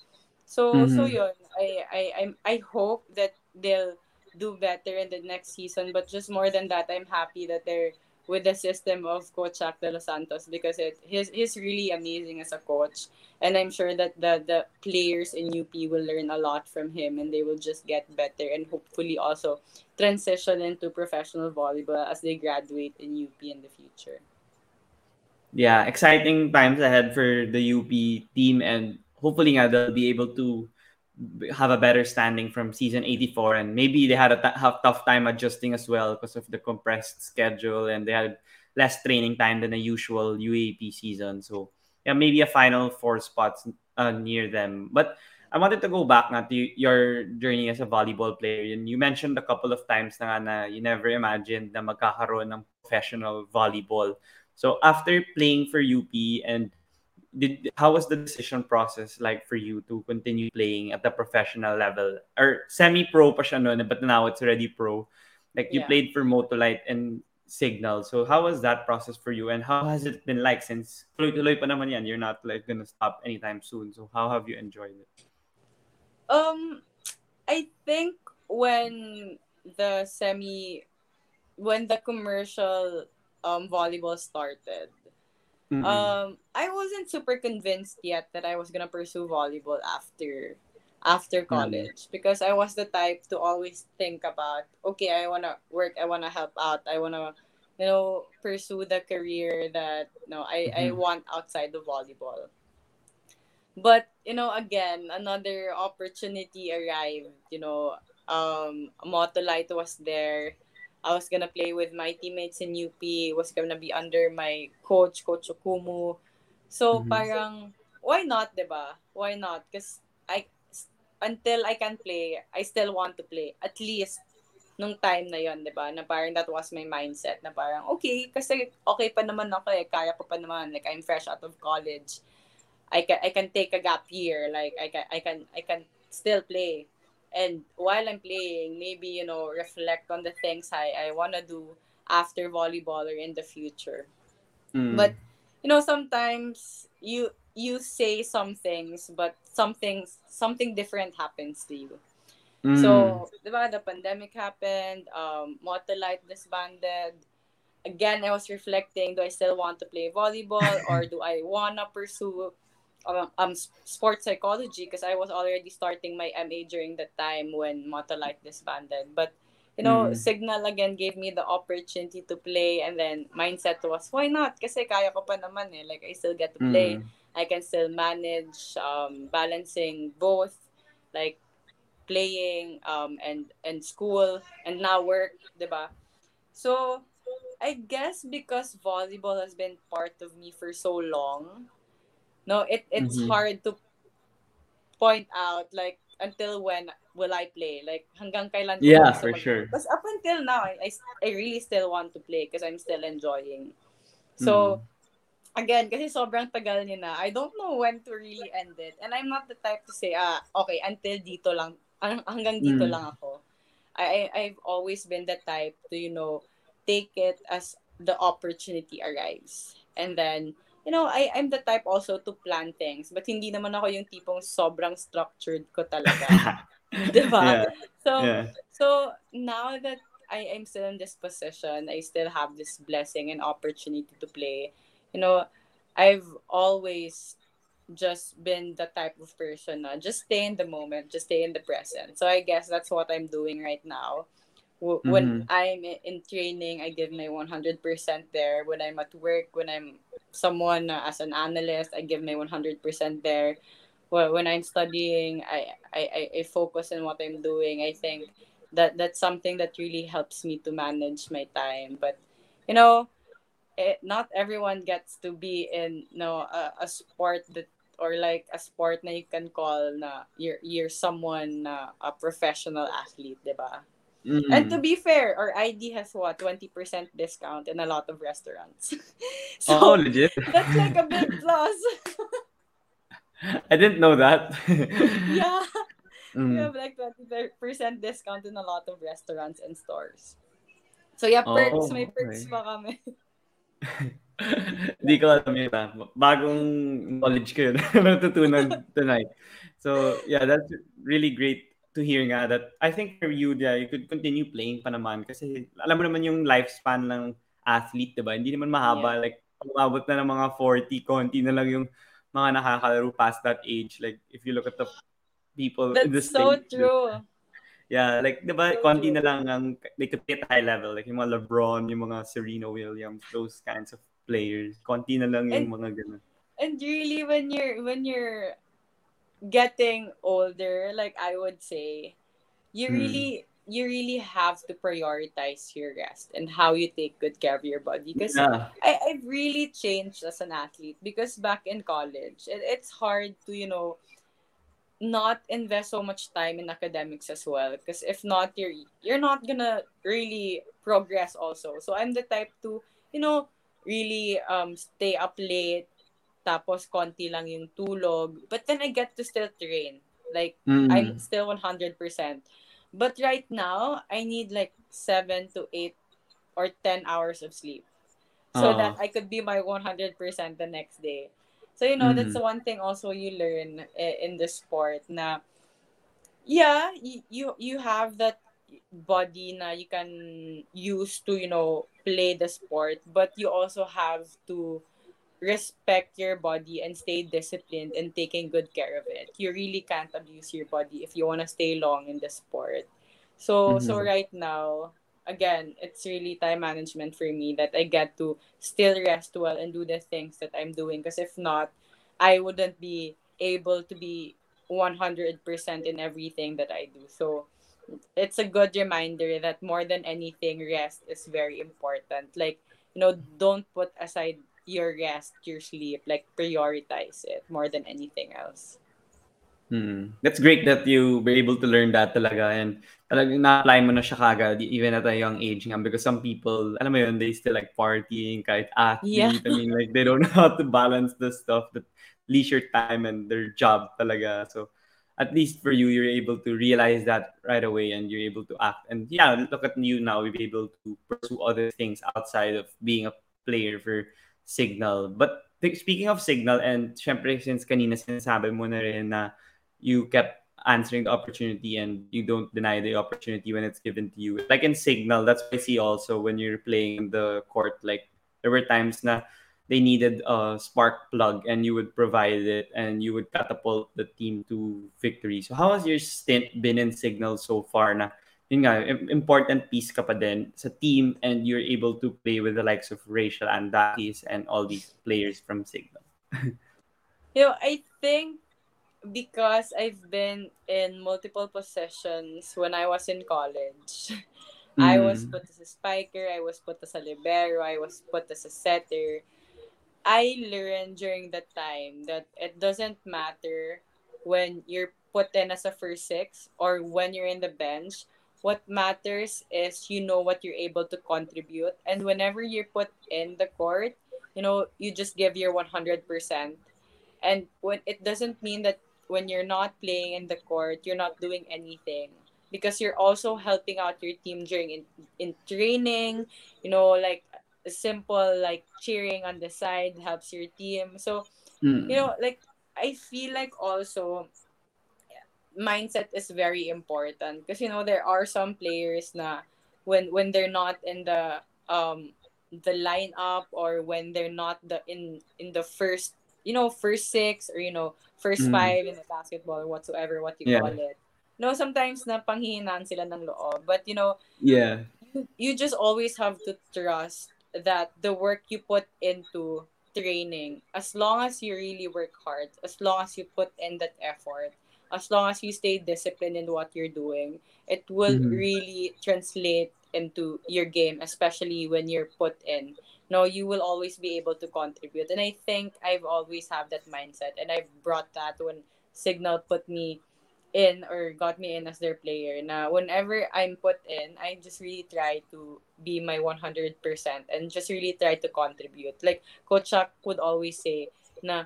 So so Mm-hmm. yun I I I'm, I hope that they'll do better in the next season. But just more than that I'm happy that they're with the system of Coach Shaq de los Santos because it he's, he's really amazing as a coach and I'm sure that the the players in UP will learn a lot from him and they will just get better and hopefully also transition into professional volleyball as they graduate in UP in the future. yeah, exciting times ahead for the UP team, and hopefully they'll be able to have a better standing from season 84 and maybe they had a t- have tough time adjusting as well because of the compressed schedule and they had less training time than a usual UAAP season. So yeah maybe a final four spots uh, near them. But I wanted to go back na to your journey as a volleyball player and you mentioned a couple of times na, na you never imagined na magkakaroon ng professional volleyball. So after playing for UP and did how was the decision process like for you to continue playing at the professional level? Or semi-pro pa siya noon but now it's already pro. Like you Yeah. played for Motolite and Cignal. So how was that process for you? And how has it been like since tuloy-tuloy pa naman yan? You're not like gonna stop anytime soon. So how have you enjoyed it? Um, I think when the semi, when the commercial um volleyball started, Mm-mm. um, I wasn't super convinced yet that I was gonna pursue volleyball after after college because I was the type to always think about okay, I wanna work, I wanna help out, I wanna you know pursue the career that you know I I Mhm. want outside the volleyball. But you know, again, another opportunity arrived. You know, um, Motolite was there. I was gonna play with my teammates in UP. Was gonna be under my coach, Coach Okumu. So Mhm. parang why not, 'di ba? Why not? Because I until I can play, I still want to play. At least nung time na yon, 'di ba? Na parang that was my mindset na parang okay kasi okay pa naman ako eh, kaya ko pa naman like I'm fresh out of college. I can I can take a gap year. Like I can I can I can still play. And while I'm playing, maybe you know reflect on the things I I wanna do after volleyball or in the future. Mm. But you know sometimes you you say some things, but something something different happens to you. Mm. So, di ba, the pandemic happened, um, Motolite disbanded. Again, I was reflecting, do I still want to play volleyball [LAUGHS] or do I want to pursue um, um, sports psychology? Because I was already starting my MA during the time when Motolite disbanded. But, you know, Mm. Cignal again gave me the opportunity to play and then mindset was, why not? Kasi kaya ko pa naman eh. Like, I still get to play. Mm. I can still manage um, balancing both like playing um, and and school and now work, 'di ba? So I guess because volleyball has been part of me for so long, no, it it's Mhm. hard to point out like until when will I play? Like hanggang kailan Yeah, for mag- sure. Because up until now, I, I, really still want to play because I'm still enjoying. Mm. So, again, kasi sobrang tagal niya na, I don't know when to really end it. And I'm not the type to say, ah, okay, until dito lang, hang- hanggang dito Mm. lang ako. I, I, I've always been the type to, you know, take it as the opportunity arrives. And then, you know, I, I'm the type also to plan things. But hindi naman ako yung tipong sobrang structured ko talaga. [LAUGHS] diba? yeah. So, Yeah. so now that I am still in this position, I still have this blessing and opportunity to play. You know, I've always just been the type of person na just stay in the moment, just stay in the present. So I guess that's what I'm doing right now. W- When mm-hmm. I'm in training, I give my 100% there. When I'm at work, when I'm someone uh, as an analyst, I give my 100% there. Well, when I'm studying, I, I, I- I focus on what I'm doing. I think that that's something that really helps me to manage my time. But, you know, it, not everyone gets to be in you know, a, a sport that or like a sport na you can call na you're you're someone na a professional athlete, 'di ba? And to Mm. be fair, our ID has what 20% discount in a lot of restaurants. [LAUGHS] Oh, so legit. that's like a big [LAUGHS] plus. I didn't know that. [LAUGHS] yeah. We Mm. have like 20% discount in a lot of restaurants and stores. So yeah, perks. Oh, May perks okay. pa kami. Hindi ko alam yun ah. Bagong knowledge ko yun. Natutunan tonight. So, yeah, that's really great to hear nga that I think for you, yeah, you could continue playing pa naman kasi alam mo naman yung lifespan ng athlete, di ba? Hindi naman mahaba. Like, umabot na ng mga 40, konti na lang yung mga nakakalaro past that age. Like, if you look at the people in the That's so States, true. Yeah, like, di ba, So konti true. na lang ang, they could at high level. Like, yung mga LeBron, yung mga Serena Williams, those kinds of players. Konti na lang yung And mga ganun. and really when you're when you're getting older, like I would say, you Mm. really you really have to prioritize your rest and how you take good care of your body because Yeah. I, I've really changed as an athlete because back in college it, it's hard to you know not invest so much time in academics as well because if not you're you're not gonna really progress also so i'm the type to you know really um stay up late tapos konti lang yung tulog but then i get to still train like i'm Mm. still 100% but right now i need like 7 to 8 or 10 hours of sleep so Oo. that I could be my 100% the next day. So you know that's Mm. the one thing also you learn in the sport na yeah, you you, you have that body na you can use to you know play the sport but you also have to respect your body and stay disciplined and taking good care of it. You really can't abuse your body if you want to stay long in the sport. So so Mhm. right now again, it's really time management for me that I get to still rest well and do the things that I'm doing because if not, I wouldn't be able to be 100% in everything that I do. So it's a good reminder that more than anything rest is very important. Like, you know, don't put aside your rest, your sleep, like prioritize it more than anything else. Mm. That's great that you were able to learn that talaga and talagang na-apply mo na siya kagad even at a young age nga because some people, alam mo yun, they still like partying kahit Yeah. I mean, like they don't [LAUGHS] know how to balance the stuff, the leisure time and their job talaga. So at least for you, you're able to realize that right away and you're able to act. And yeah, look at you now, be able to pursue other things outside of being a player for Cignal. But speaking of Cignal, and syempre since kanina sinasabi mo na rin na you kept answering the opportunity and you don't deny the opportunity when it's given to you. Like in Cignal, that's what I see also when you're playing the court. Like there were times na they needed a spark plug and you would provide it and you would catapult the team to victory. So how has your stint been in Cignal so far na yun nga, important piece ka pa din sa team and you're able to play with the likes of Rachel Anne Daquis and all these players from Cignal. You know, I think because I've been in multiple positions when I was in college. I was Mm. put as a spiker, I was put as a libero, I was put as a setter. I learned during that time that it doesn't matter when you're put in as a first six or when you're in the bench. What matters is you know what you're able to contribute. And whenever you're put in the court, you know, you just give your 100%. And when it doesn't mean that when you're not playing in the court, you're not doing anything because you're also helping out your team during in, in training, you know, like a simple like cheering on the side helps your team. So, Mm. you know, like I feel like also mindset is very important because you know there are some players na when when they're not in the um the lineup or when they're not the in in the first you know first six or you know first Mm. five in the basketball or whatsoever what you Yeah. call it no, sometimes na panghihinaan sila ng loob. But, you know, yeah. you, you just always have to trust that the work you put into training, as long as you really work hard, as long as you put in that effort, as long as you stay disciplined in what you're doing, it will mm-hmm. really translate into your game, especially when you're put in. No, you will always be able to contribute. And I think I've always have that mindset and I've brought that when Cignal put me in or got me in as their player na whenever I'm put in, I just really try to be my 100% and just really try to contribute. Like Coach Shaq would always say na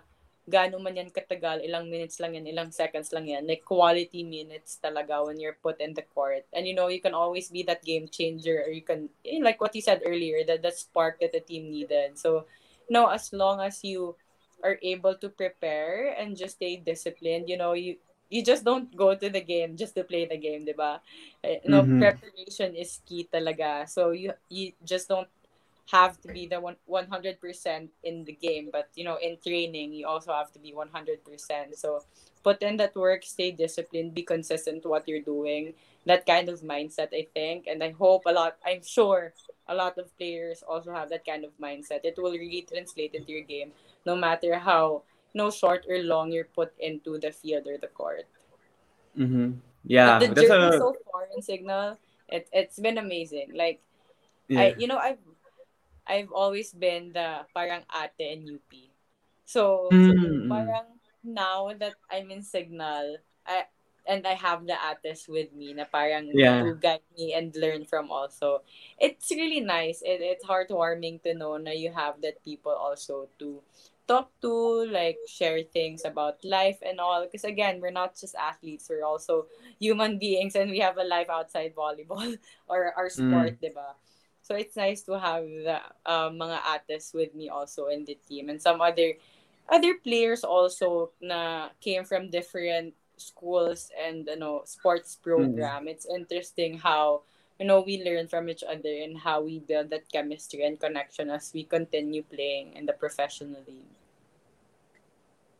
gaano man yan katagal, ilang minutes lang yan, ilang seconds lang yan. Like quality minutes talaga when you're put in the court. And you know, you can always be that game changer or you can, eh, like what you said earlier, that the spark that the team needed. So, you know, as long as you are able to prepare and just stay disciplined, you know, you you just don't go to the game just to play the game, di ba? Eh, no, mm-hmm. preparation is key talaga. So you you just don't have to be the one 100% in the game, but you know, in training, you also have to be 100%. So put in that work, stay disciplined, be consistent what you're doing. That kind of mindset, I think, and I hope a lot. I'm sure a lot of players also have that kind of mindset. It will really translate into your game, no matter how no short or long you're put into the field or the court. Mm-hmm. Yeah, but the journey a... so far in Cignal, it it's been amazing. Like, yeah. I you know I've I've always been the parang ate in UP. So mm-hmm. parang now that I'm in Cignal, I and I have the ates with me na parang yeah. to guide me and learn from also. It's really nice. It, it's heartwarming to know na you have that people also to talk to, like share things about life and all. Because again, we're not just athletes, we're also human beings and we have a life outside volleyball [LAUGHS] or our mm. sport, mm. diba? So it's nice to have the uh, mga ates with me also in the team and some other other players also na came from different schools and you know sports program. Mm. It's interesting how you know we learn from each other and how we build that chemistry and connection as we continue playing in the professional league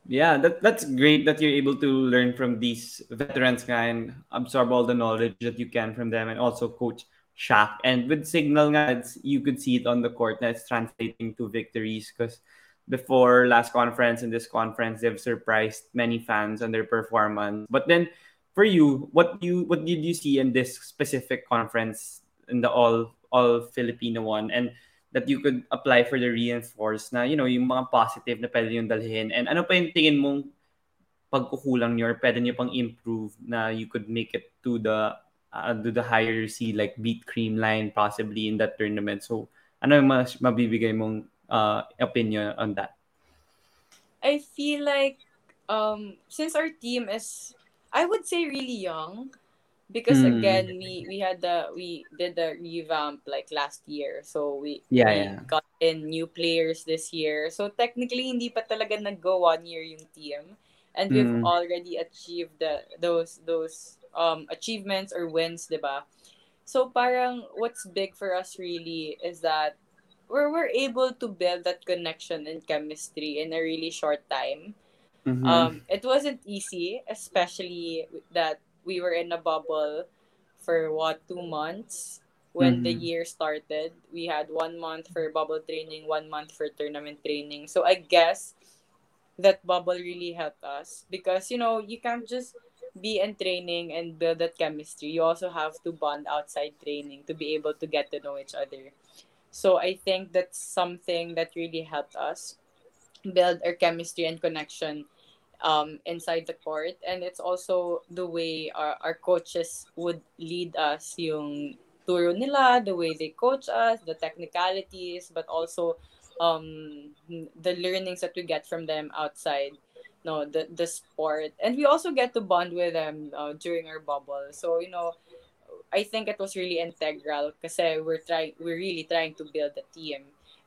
yeah, that that's great that you're able to learn from these veterans and absorb all the knowledge that you can from them and also coach Shaq. And with Cignal guys, you could see it on the court that's translating to victories because before last conference and this conference they've surprised many fans on their performance. But then for you, what you what did you see in this specific conference in the all all Filipino one? And that you could apply for the reinforce na, you know, yung mga positive na pwede yung dalhin? And ano pa yung tingin mong pagkukulang nyo or pwede nyo pang improve na you could make it to the uh, to the higher C like beat cream line possibly in that tournament. So, ano yung mas mabibigay mong uh, opinion on that? I feel like um, since our team is, I would say really young, because mm. again we we had the we did the revamp like last year so we, yeah, we yeah. got in new players this year so technically hindi pa talaga nag-go one year yung team and we've mm. already achieved the those those um achievements or wins diba so parang what's big for us really is that we're, we're able to build that connection and chemistry in a really short time mm-hmm. um it wasn't easy especially that we were in a bubble for what two months when mm-hmm. the year started. We had one month for bubble training, one month for tournament training. So I guess that bubble really helped us because you know you can't just be in training and build that chemistry. You also have to bond outside training to be able to get to know each other. So I think that's something that really helped us build our chemistry and connection um, inside the court. And it's also the way our, our coaches would lead us, yung turo nila, the way they coach us, the technicalities, but also um, the learnings that we get from them outside no the, the sport. And we also get to bond with them uh, during our bubble. So you know i think it was really integral because we're trying we're really trying to build a team.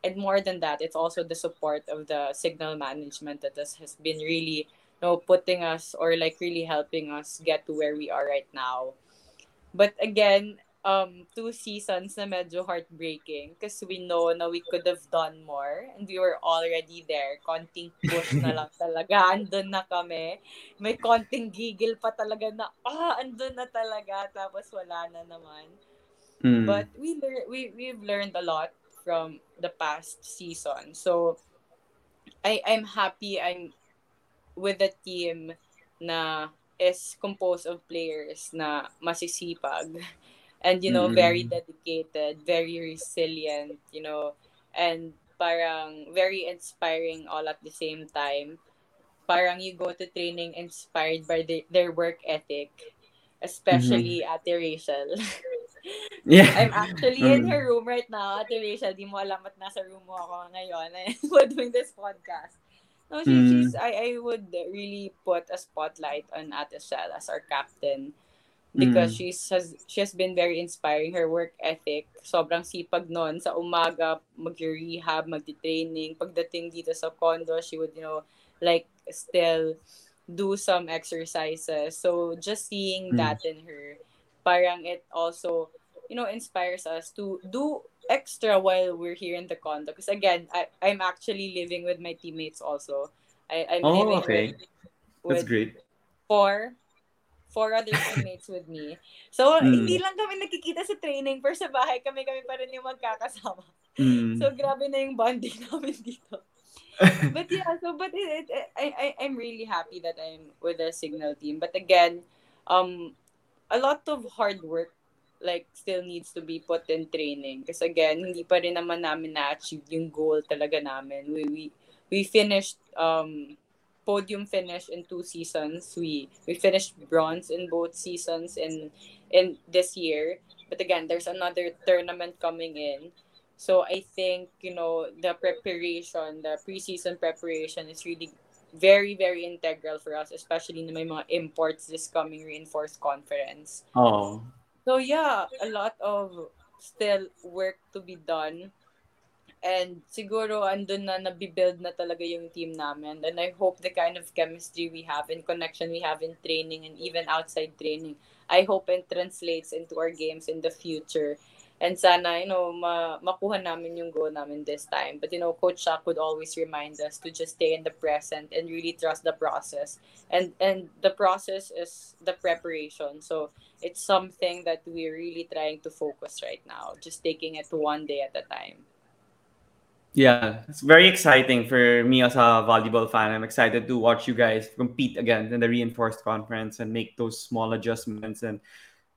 And more than that it's also the support of the signal management that has, has been really know, putting us or like really helping us get to where we are right now. But again, um two seasons na medyo heartbreaking because we know na we could have done more and we were already there. Konting push na lang [LAUGHS] talaga. Andun na kami. May konting gigil pa talaga na, ah, andun na talaga. Tapos wala na naman. Mm. But we lear- we we've learned a lot from the past season. So I I'm happy I'm with a team na is composed of players na masisipag and you know Mm-mm. very dedicated, very resilient, you know, and parang very inspiring all at the same time. Parang you go to training inspired by the, their work ethic, especially at the Rachel. [LAUGHS] yeah. I'm actually in Mm. her room right now. Ate Rachel, di mo alam at nasa room mo ako ngayon. [LAUGHS] We're doing this podcast. No, she, Mm. she's, I, I would really put a spotlight on Ate Shell as our captain because Mm. she's has she has been very inspiring her work ethic sobrang sipag noon sa umaga mag-rehab magti-training pagdating dito sa condo she would you know like still do some exercises so just seeing Mm. that in her parang it also you know inspires us to do extra while we're here in the condo because again I, I'm actually living with my teammates also I, I'm Oh, living okay. with, That's with great. four four other teammates with me. So, Mm. hindi lang kami nakikita sa training, pero sa bahay kami-kami pa rin yung magkakasama. Mm. So, grabe na yung bonding [LAUGHS] namin dito. But yeah, so, but it, it, I, I, I'm really happy that I'm with the Signal team. But again, um, a lot of hard work like still needs to be put in training. Kasi again, hindi pa rin naman namin na-achieve yung goal talaga namin. We, we, we finished um, podium finish in two seasons. We we finished bronze in both seasons in in this year. But again, there's another tournament coming in. So I think, you know, the preparation, the preseason preparation is really very, very integral for us, especially na may mga imports this coming reinforced conference. Oh. So yeah, a lot of still work to be done. And siguro andun na nabibuild na talaga yung team namin. And I hope the kind of chemistry we have and connection we have in training and even outside training, I hope it translates into our games in the future. And sana, you know, ma makuha namin yung goal namin this time. But, you know, Coach Shaq would always remind us to just stay in the present and really trust the process. And and the process is the preparation. So, it's something that we're really trying to focus right now. Just taking it one day at a time. Yeah, it's very exciting for me as a volleyball fan. I'm excited to watch you guys compete again in the reinforced conference and make those small adjustments and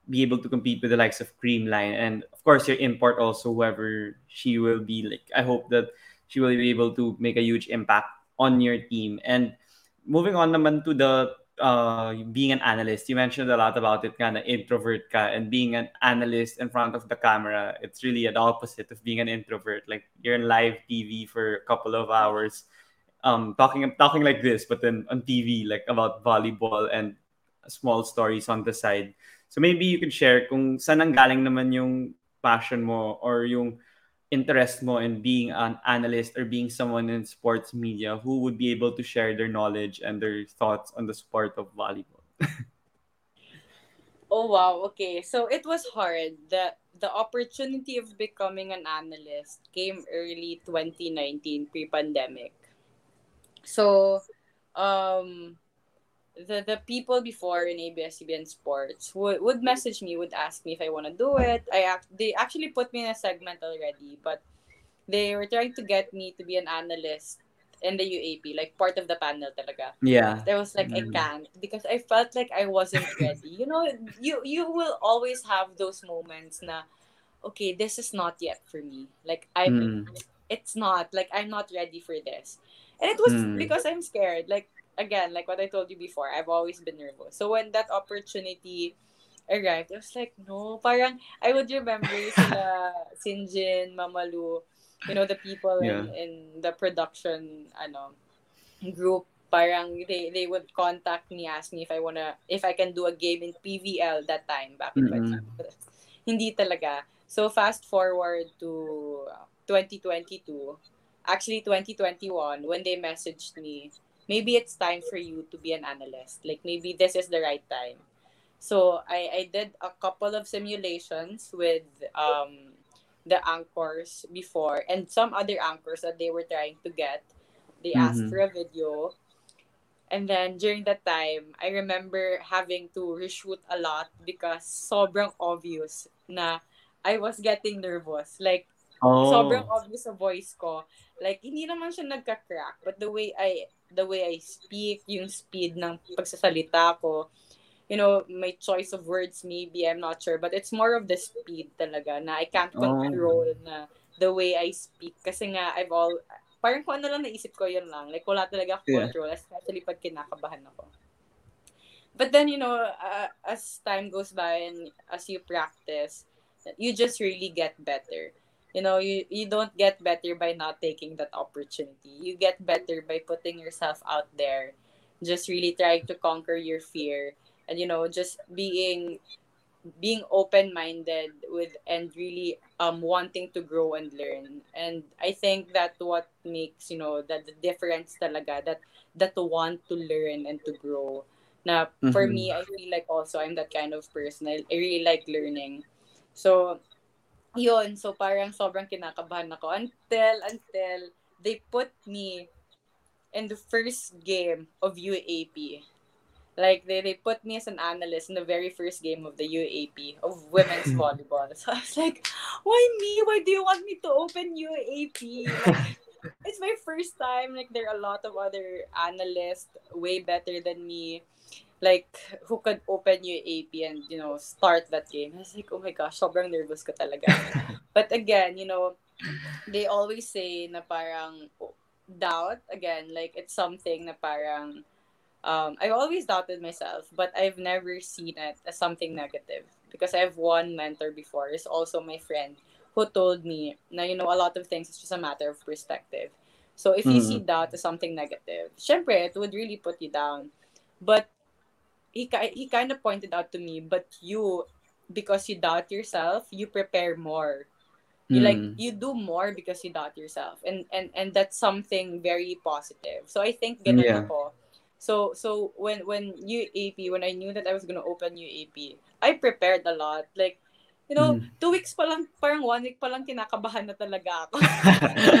be able to compete with the likes of Creamline and of course your import also whoever she will be like I hope that she will be able to make a huge impact on your team and moving on naman to the uh being an analyst you mentioned a lot about it kind of introvert ka and being an analyst in front of the camera it's really an opposite of being an introvert. Like you're in live TV for a couple of hours um talking talking like this but then on TV like about volleyball and small stories on the side. So maybe you could share kung saan ang galing naman yung passion mo or yung interest mo in being an analyst or being someone in sports media who would be able to share their knowledge and their thoughts on the sport of volleyball. [LAUGHS] Oh wow, okay. So it was hard. The the opportunity of becoming an analyst came early 2019 pre-pandemic. So um the the people before in ABS-CBN Sports would, would message me, would ask me if I want to do it. I act they actually put me in a segment already, but they were trying to get me to be an analyst in the UAAP, like part of the panel talaga. Yeah. I was like, Mm. I can't because I felt like I wasn't ready. You know, you you will always have those moments na, okay, this is not yet for me. Like I'm, Mm. it's not like I'm not ready for this, and it was Mm. because I'm scared. Like again, like what I told you before, I've always been nervous. So when that opportunity arrived, I was like, no, parang I would remember [LAUGHS] sila Sinjin, Mamalu, you know, the people in, in the production ano group. Parang they they would contact me ask me if I wanna if I can do a game in PVL that time back in Mm-mm. 20 hindi talaga. So fast forward to 2022 actually 2021 when they messaged me maybe it's time for you to be an analyst like maybe this is the right time So I, I did a couple of simulations with um, the anchors before and some other anchors that they were trying to get. They asked Mhm. for a video. And then during that time, I remember having to reshoot a lot because sobrang obvious na I was getting nervous. Like, sobrang Oh. obvious sa voice ko. Like, hindi naman siya nagka-crack. But the way I, the way I speak, yung speed ng pagsasalita ko, you know, my choice of words maybe, I'm not sure. But it's more of the speed talaga na I can't Oh. control na the way I speak. Kasi nga, I've all, parang kung ano lang naisip ko, yun lang. Like, wala talaga ako Yeah. control, especially pag kinakabahan ako. But then, you know, uh, as time goes by and as you practice, you just really get better. You know, you, you don't get better by not taking that opportunity. You get better by putting yourself out there, just really trying to conquer your fear and you know, just being being open-minded with and really um wanting to grow and learn. And I think that what makes, you know, that the difference talaga that that to want to learn and to grow. Na for Mhm. me, I feel like also I'm that kind of person. I, I really like learning. So, yun. So, parang sobrang kinakabahan ako until, until they put me in the first game of UAAP. Like, they, they put me as an analyst in the very first game of the UAAP of women's [LAUGHS] volleyball. So, I was like, why me? Why do you want me to open UAAP? Like, [LAUGHS] it's my first time. Like, there are a lot of other analysts way better than me. Like, who could open UAAP and, you know, start that game. I was like, oh my gosh, sobrang nervous ko talaga. [LAUGHS] But again, you know, they always say na parang doubt, again, like, it's something na parang, um, I've always doubted myself, but I've never seen it as something negative. Because I have one mentor before, is also my friend, who told me na, you know, a lot of things is just a matter of perspective. So if you Mm. see doubt as something negative, syempre, it would really put you down. But he, he kind of pointed out to me, but you, because you doubt yourself, you prepare more. You like Mm. you do more because you doubt yourself, and and and that's something very positive. So I think Mm, ganun yeah. ako. So so when when UAAP, when I knew that I was gonna open UAAP, I prepared a lot. Like, you know, Mm. two weeks pa lang, parang one week pa lang kinakabahan na talaga ako.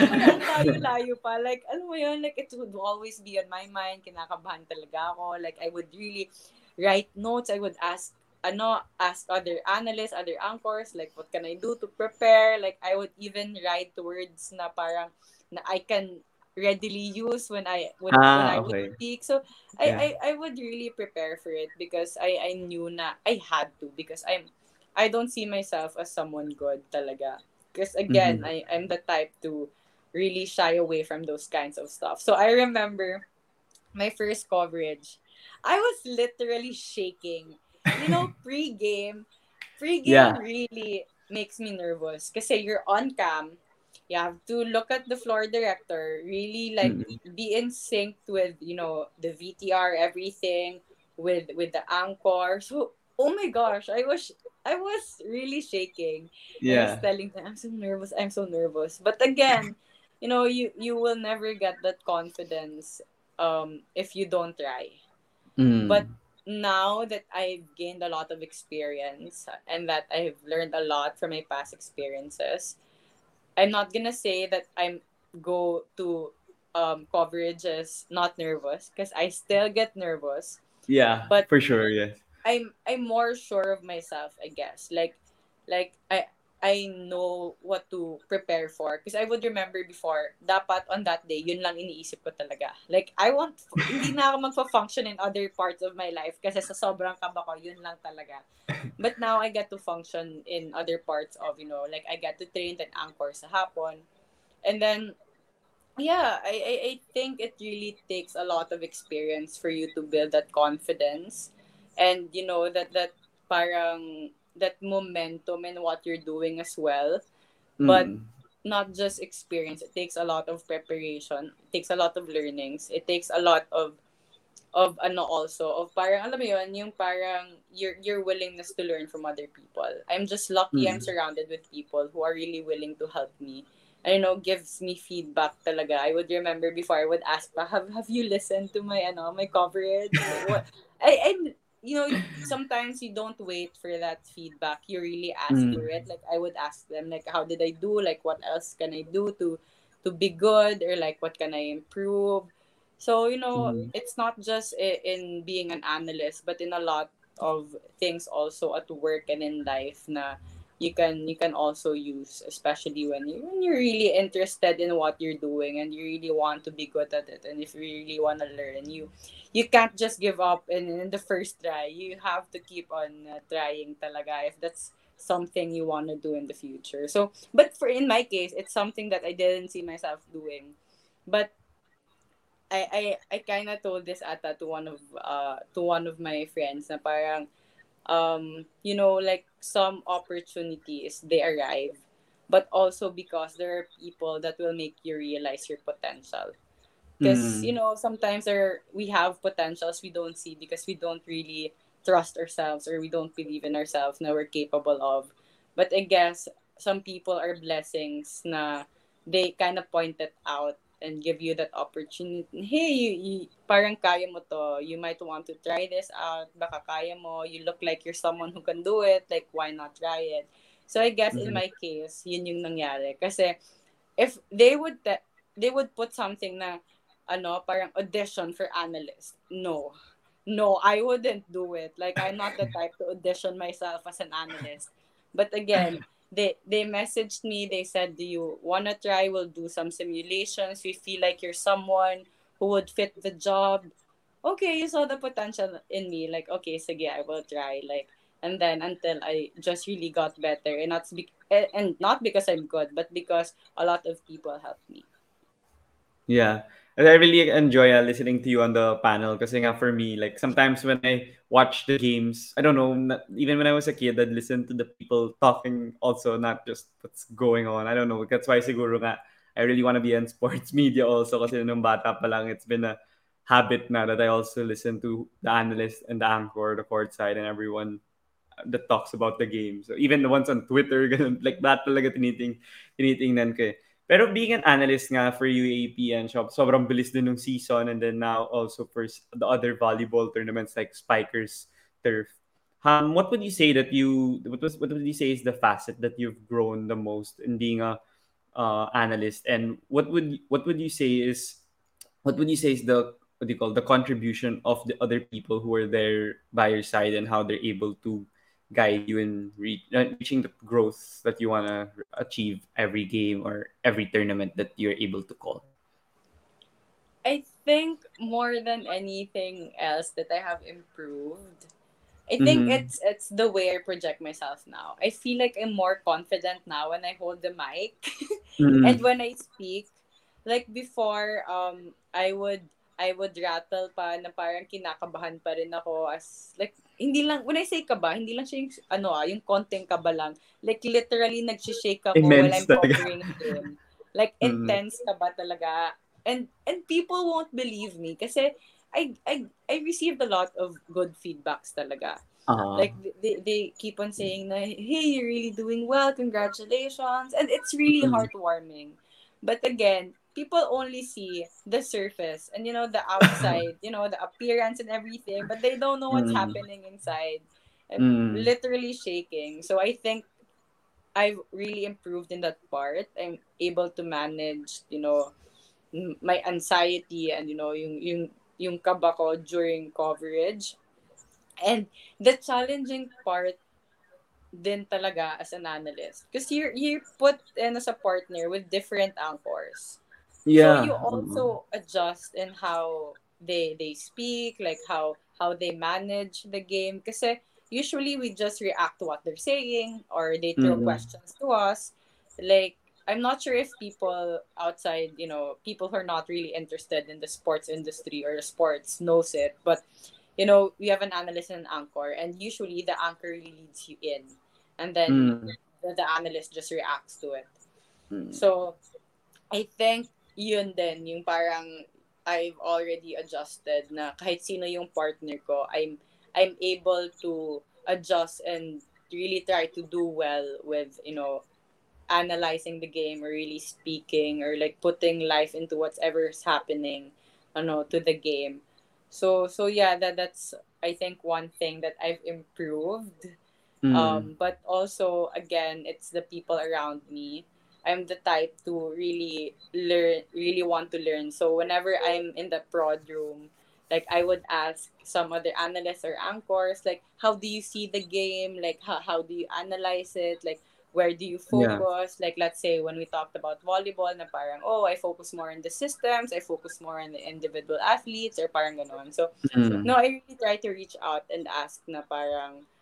parang [LAUGHS] layo-layo pa. Like, alam mo yun, like, it would always be on my mind. Kinakabahan talaga ako. Like, I would really write notes. I would ask, ano, ask other analysts, other anchors, like, what can I do to prepare? Like, I would even write words na parang, na I can readily use when I when, when Ah, I okay. would speak. So I, Yeah. I I would really prepare for it because I I knew na I had to because I'm I don't see myself as someone good talaga. Because again, Mhm. I I'm the type to really shy away from those kinds of stuff. So I remember my first coverage. I was literally shaking. You know, [LAUGHS] pre-game, pre-game Yeah. really makes me nervous kasi you're on cam. You have to look at the floor director, really like Mm. be in sync with, you know, the VTR, everything with with the anchor. So, oh my gosh, I was I was really shaking. I was Yeah. telling them, I'm so nervous, I'm so nervous. But again, you know, you you will never get that confidence um if you don't try. Mm. But now that I've gained a lot of experience and that I've learned a lot from my past experiences, I'm not gonna say that I'm go to um coverages not nervous because I still get nervous. yeah, but- for sure, yes. I'm I'm more sure of myself, I guess. Like like I I know what to prepare for because I would remember before dapat on that day yun lang iniisip ko talaga. Like I want hindi na ako magfa-function in other parts of my life kasi sa sobrang kaba ko yun lang talaga. But now I get to function in other parts of, you know, like I get to train and anchor sa hapon. And then yeah, I, I I think it really takes a lot of experience for you to build that confidence and you know that that parang that momentum in what you're doing as well. But- Mm. not just experience it takes a lot of preparation it takes a lot of learnings it takes a lot of of ano also of parang alam mo yun yung parang your your willingness to learn from other people. I'm just lucky i'm Mm. surrounded with people who are really willing to help me. And you know gives me feedback talaga. I would remember before i would ask pa have have you listened to my ano my coverage? [LAUGHS] What? I, I you know [LAUGHS] sometimes you don't wait for that feedback. You really ask Mm. for it. Like i would ask them like how did i do? Like what else can i do to to be good? Or like what can i improve? So you know Mm. it's not just in being an analyst but in a lot of things also at work and in life na you can you can also use especially when you when you're really interested in what you're doing and you really want to be good at it. And if you really want to learn you you can't just give up in, the first try. You have to keep on uh, trying talaga if that's something you want to do in the future. So but for in my case it's something that i didn't see myself doing. But I I I kind of told this ata to one of uh to one of my friends na parang um you know like some opportunities they arrive but also because there are people that will make you realize your potential because Mm. you know sometimes there we have potentials we don't see because we don't really trust ourselves or we don't believe in ourselves na we're capable of but i guess some people are blessings na they kind of pointed out and give you that opportunity. Hey you, you parang kaya mo to. You might want to try this out. Baka kaya mo. You look like you're someone who can do it. Like why not try it? So i guess in Mhm. my case yun yung nangyari. Kasi if they would te- they would put something na ano parang audition for analyst. No. No i wouldn't do it. Like i'm not the type to audition myself as an analyst. But again [LAUGHS] they they messaged me they said do you want to try? We'll do some simulations. We feel like you're someone who would fit the job. Okay you saw the potential in me. Like okay sige i will try. Like and then until i just really got better. And not be- and not because i'm good but because a lot of people helped me. Yeah. I really enjoy uh, listening to you on the panel nga for me, like sometimes when I watch the games, I don't know, even when I was a kid, I'd listen to the people talking also, not just what's going on. I don't know. That's why siguro nga, I really want to be in [LAUGHS] sports media also kasi nung bata pa lang, it's been a habit now that I also listen to the analyst and the anchor, the court side, and everyone that talks about the game. So even the ones on Twitter, [LAUGHS] like that talaga tiniting, tinitingnan ko eh. Pero being an analyst nga for UAAP and shop, sobrang bilis din ng season and then now also for the other volleyball tournaments like Spikers Turf. Um, what would you say that you what was what would you say is the facet that you've grown the most in being a uh, analyst and what would what would you say is what would you say is the what do you call the contribution of the other people who are there by your side and how they're able to guide you in re- uh, reaching the growth that you want to achieve every game or every tournament that you're able to call I think more than anything else that I have improved, I think Mhm. it's it's the way I project myself now. I feel like I'm more confident now when I hold the mic [LAUGHS] Mm. and when I speak. Like before, um, I would I would rattle pa na parang kinakabahan pa rin ako as like hindi lang when I say kaba, hindi lang siya yung ano ah, yung konting kaba lang. Like literally nagshi-shake ako while Immense I'm talaga. covering him. Like Mm. intense kaba talaga. And and people won't believe me kasi I I I received a lot of good feedbacks talaga. Uh, Like they, they keep on saying na hey you're really doing well congratulations and it's really heartwarming. But again, people only see the surface and you know the outside, [COUGHS] you know the appearance and everything, but they don't know what's Mm. happening inside. I'm Mm. literally shaking. So I think I've really improved in that part. I'm able to manage, you know, my anxiety and you know yung yung yung kaba ko during coverage. And the challenging part din talaga as an analyst because you're you're put in as a partner with different anchors. Yeah. So you Mm. also adjust in how they they speak, like how how they manage the game. Kasi usually we just react to what they're saying or they throw Mm. questions to us. Like I'm not sure if people outside, you know, people who are not really interested in the sports industry or sports knows it, but you know, we have an analyst and an anchor, and usually the anchor really leads you in, and then Mm. the, the analyst just reacts to it. Mm. So, I think yun din, yung parang I've already adjusted na kahit sino yung partner ko, I'm I'm able to adjust and really try to do well with, you know, analyzing the game or really speaking or like putting life into whatever's happening ano, to the game. So so yeah, that that's I think one thing that I've improved. Mm. Um, but also again, it's the people around me. I'm the type to really learn, really want to learn. So whenever I'm in the prod room, like I would ask some other analysts or anchors, like, how do you see the game? Like, how, how do you analyze it? Like, where do you Yeah. focus? Like, let's say when we talked about volleyball, na parang, oh, I focus more on the systems, I focus more on the individual athletes, or parang ganon. So, Mm. no, I really try to reach out and ask na parang, "Oh,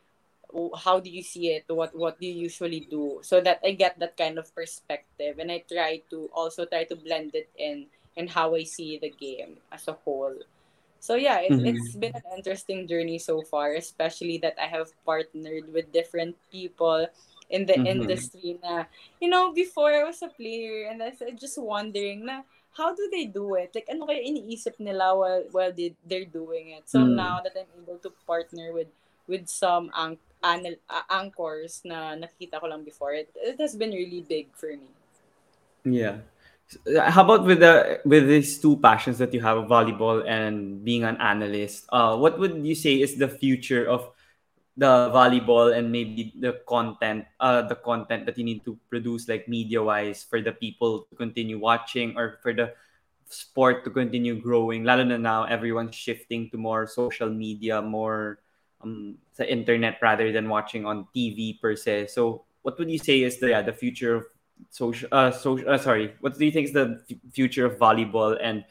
how do you see it? What what do you usually do? So that I get that kind of perspective, and I try to also try to blend it in and how I see the game as a whole. So yeah, it, Mhm. it's been an interesting journey so far, especially that I have partnered with different people in the Mhm. industry na, you know, before I was a player and I was just wondering na, how do they do it? Like, ano kaya iniisip nila while, while they, they're doing it? So Mm. now that I'm able to partner with with some ang- anal- uh, anchors na nakita ko lang before, it, it has been really big for me. Yeah. Uh, How about with the with these two passions that you have, volleyball and being an analyst? Uh, what would you say is the future of the volleyball and maybe the content, uh, the content that you need to produce, like media wise, for the people to continue watching or for the sport to continue growing? Lalo na now, everyone's shifting to more social media, more um, sa internet rather than watching on TV per se. So, what would you say is the yeah, the future of social uh, social uh, sorry what do you think is the f- future of volleyball and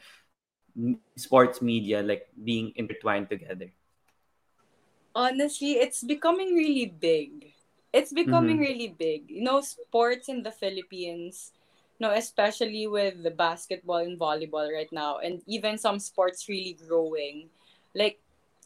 sports media like being intertwined together Honestly, it's becoming really big. It's becoming Mhm. really big. You know, sports in the Philippines, you know, especially with the basketball and volleyball right now, and even some sports really growing. Like,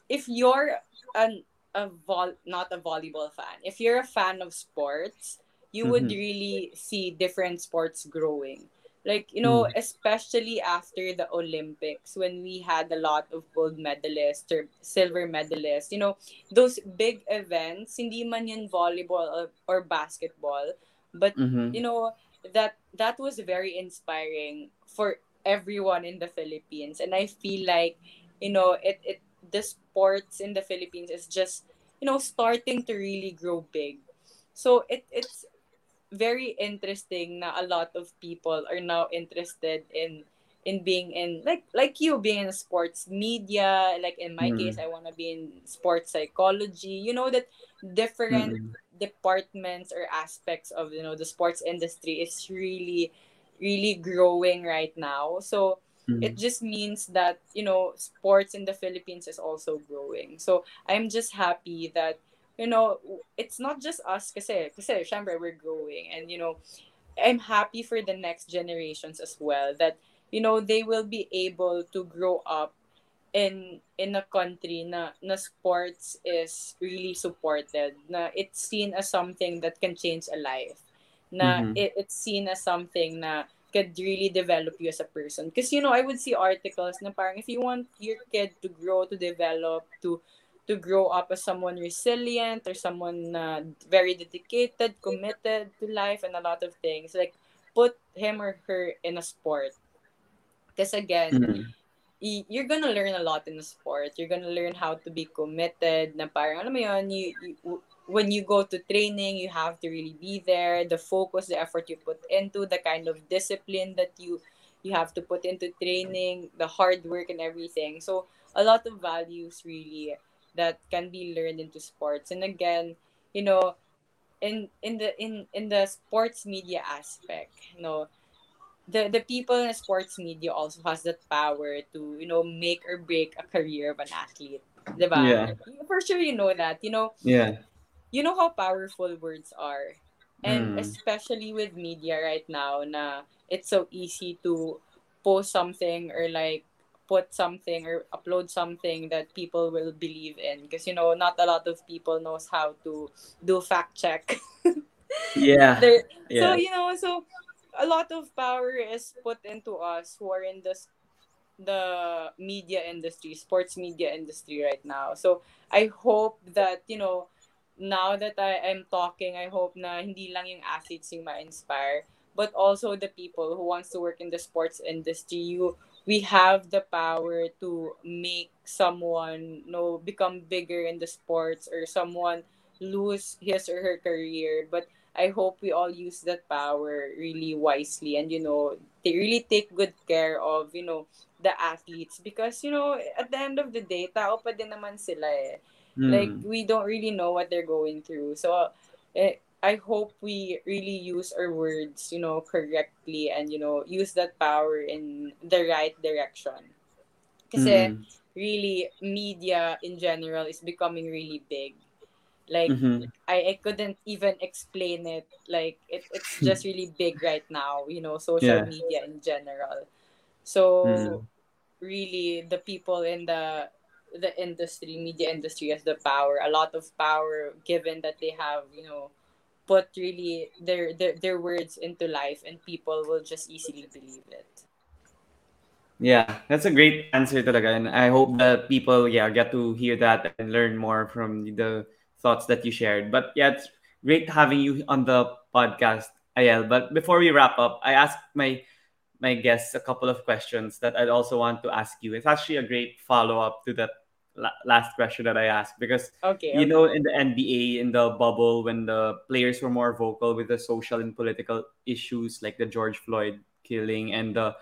if you're an a vol not a volleyball fan, if you're a fan of sports, you would Mhm. really see different sports growing. Like, you know, Mm. especially after the Olympics when we had a lot of gold medalists or silver medalists, you know, those big events, hindi man yun volleyball or, or basketball, but you Mhm. know, that that was very inspiring for everyone in the Philippines. And I feel like, you know, it, it the sports in the Philippines is just, you know, starting to really grow big. So it it's very interesting na a lot of people are now interested in in being in like like you being in sports media like in my case Mm. i want to be in sports psychology you know that different Mm. departments or aspects of you know the sports industry is really really growing right now so it Mm. just means that you know sports in the philippines is also growing so i'm just happy that you know it's not just us kasi kasi syempre we're growing and you know I'm happy for the next generations as well that you know they will be able to grow up in in a country na na sports is really supported na it's seen as something that can change a life na Mhm. it, it's seen as something na could really develop you as a person because you know I would see articles na parang if you want your kid to grow to develop to to grow up as someone resilient or someone uh, very dedicated committed to life and a lot of things like put him or her in a sport because again Mm. y- you're gonna learn a lot in the sport. You're gonna learn how to be committed. Na parang, alam mo yun, you, you, when you go to training, you have to really be there. The focus, the effort you put into, the kind of discipline that you you have to put into training, the hard work and everything. So a lot of values really that can be learned into sports. And again, you know, in in the in in the sports media aspect, you know, the the people in sports media also has that power to you know make or break a career of an athlete diba? Yeah. for sure you know that you know Yeah. You know how powerful words are? And Mm. especially with media right now na it's so easy to post something or like put something or upload something that people will believe in. Because you know not a lot of people knows how to do fact check. [LAUGHS] Yeah. there so you know so a lot of power is put into us who are in this the media industry sports media industry right now. So i hope that you know now that i am talking i hope na hindi lang yung athletes yung ma-inspire but also the people who wants to work in the sports industry you we have the power to make someone you know become bigger in the sports or someone lose his or her career but i hope we all use that power really wisely and you know they really take good care of you know the athletes because you know at the end of the day tao pa din naman sila eh. Mm. like we don't really know what they're going through so eh, i hope we really use our words you know correctly and you know use that power in the right direction kasi Mm. really media in general is becoming really big like Mhm. I, I couldn't even explain it like it, it's just really big right now you know social Yeah. media in general so Mm. really the people in the the industry media industry has the power a lot of power given that they have you know put really their their, their words into life and people will just easily believe it Yeah, that's a great answer talaga. And I hope that people, yeah, get to hear that and learn more from the thoughts that you shared. But yeah, it's great having you on the podcast, Ayel. But before we wrap up, I asked my my guests a couple of questions that I'd also want to ask you. It's actually a great follow up to that la- last question that I asked because okay, you okay. know in the NBA in the bubble when the players were more vocal with the social and political issues like the George Floyd killing and the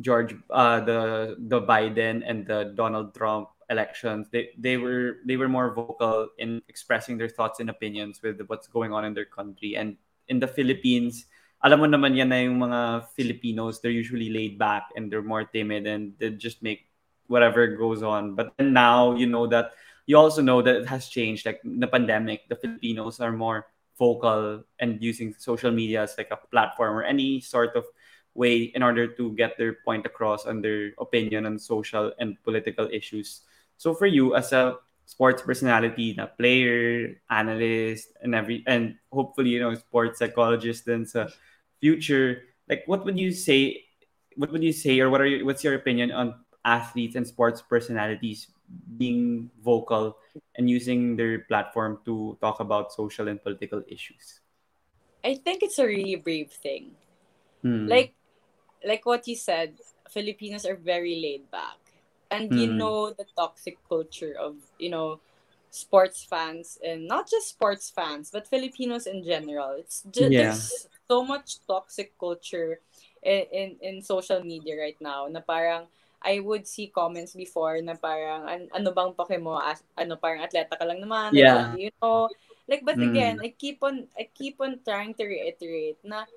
George uh the the Biden and the Donald Trump elections they they were they were more vocal in expressing their thoughts and opinions with what's going on in their country and in the Philippines alam mo naman yan na yung mga Filipinos they're usually laid back and they're more timid and they just make whatever goes on but then now you know that you also know that it has changed like the pandemic the Filipinos are more vocal and using social media as like a platform or any sort of way in order to get their point across and their opinion on social and political issues. So for you as a sports personality, na player, analyst, and every and hopefully you know sports psychologist in the future, like what would you say? What would you say, or what are your, what's your opinion on athletes and sports personalities being vocal and using their platform to talk about social and political issues? i think it's a really brave thing Hmm. like like what you said filipinos are very laid back and you Mm. know the toxic culture of you know sports fans and not just sports fans but filipinos in general it's just Yeah. there's so much toxic culture in, in in social media right now na parang I would see comments before na parang an, ano bang pake mo as, ano parang atleta ka lang naman Yeah. you know like but Mm. again I keep on I keep on trying to reiterate na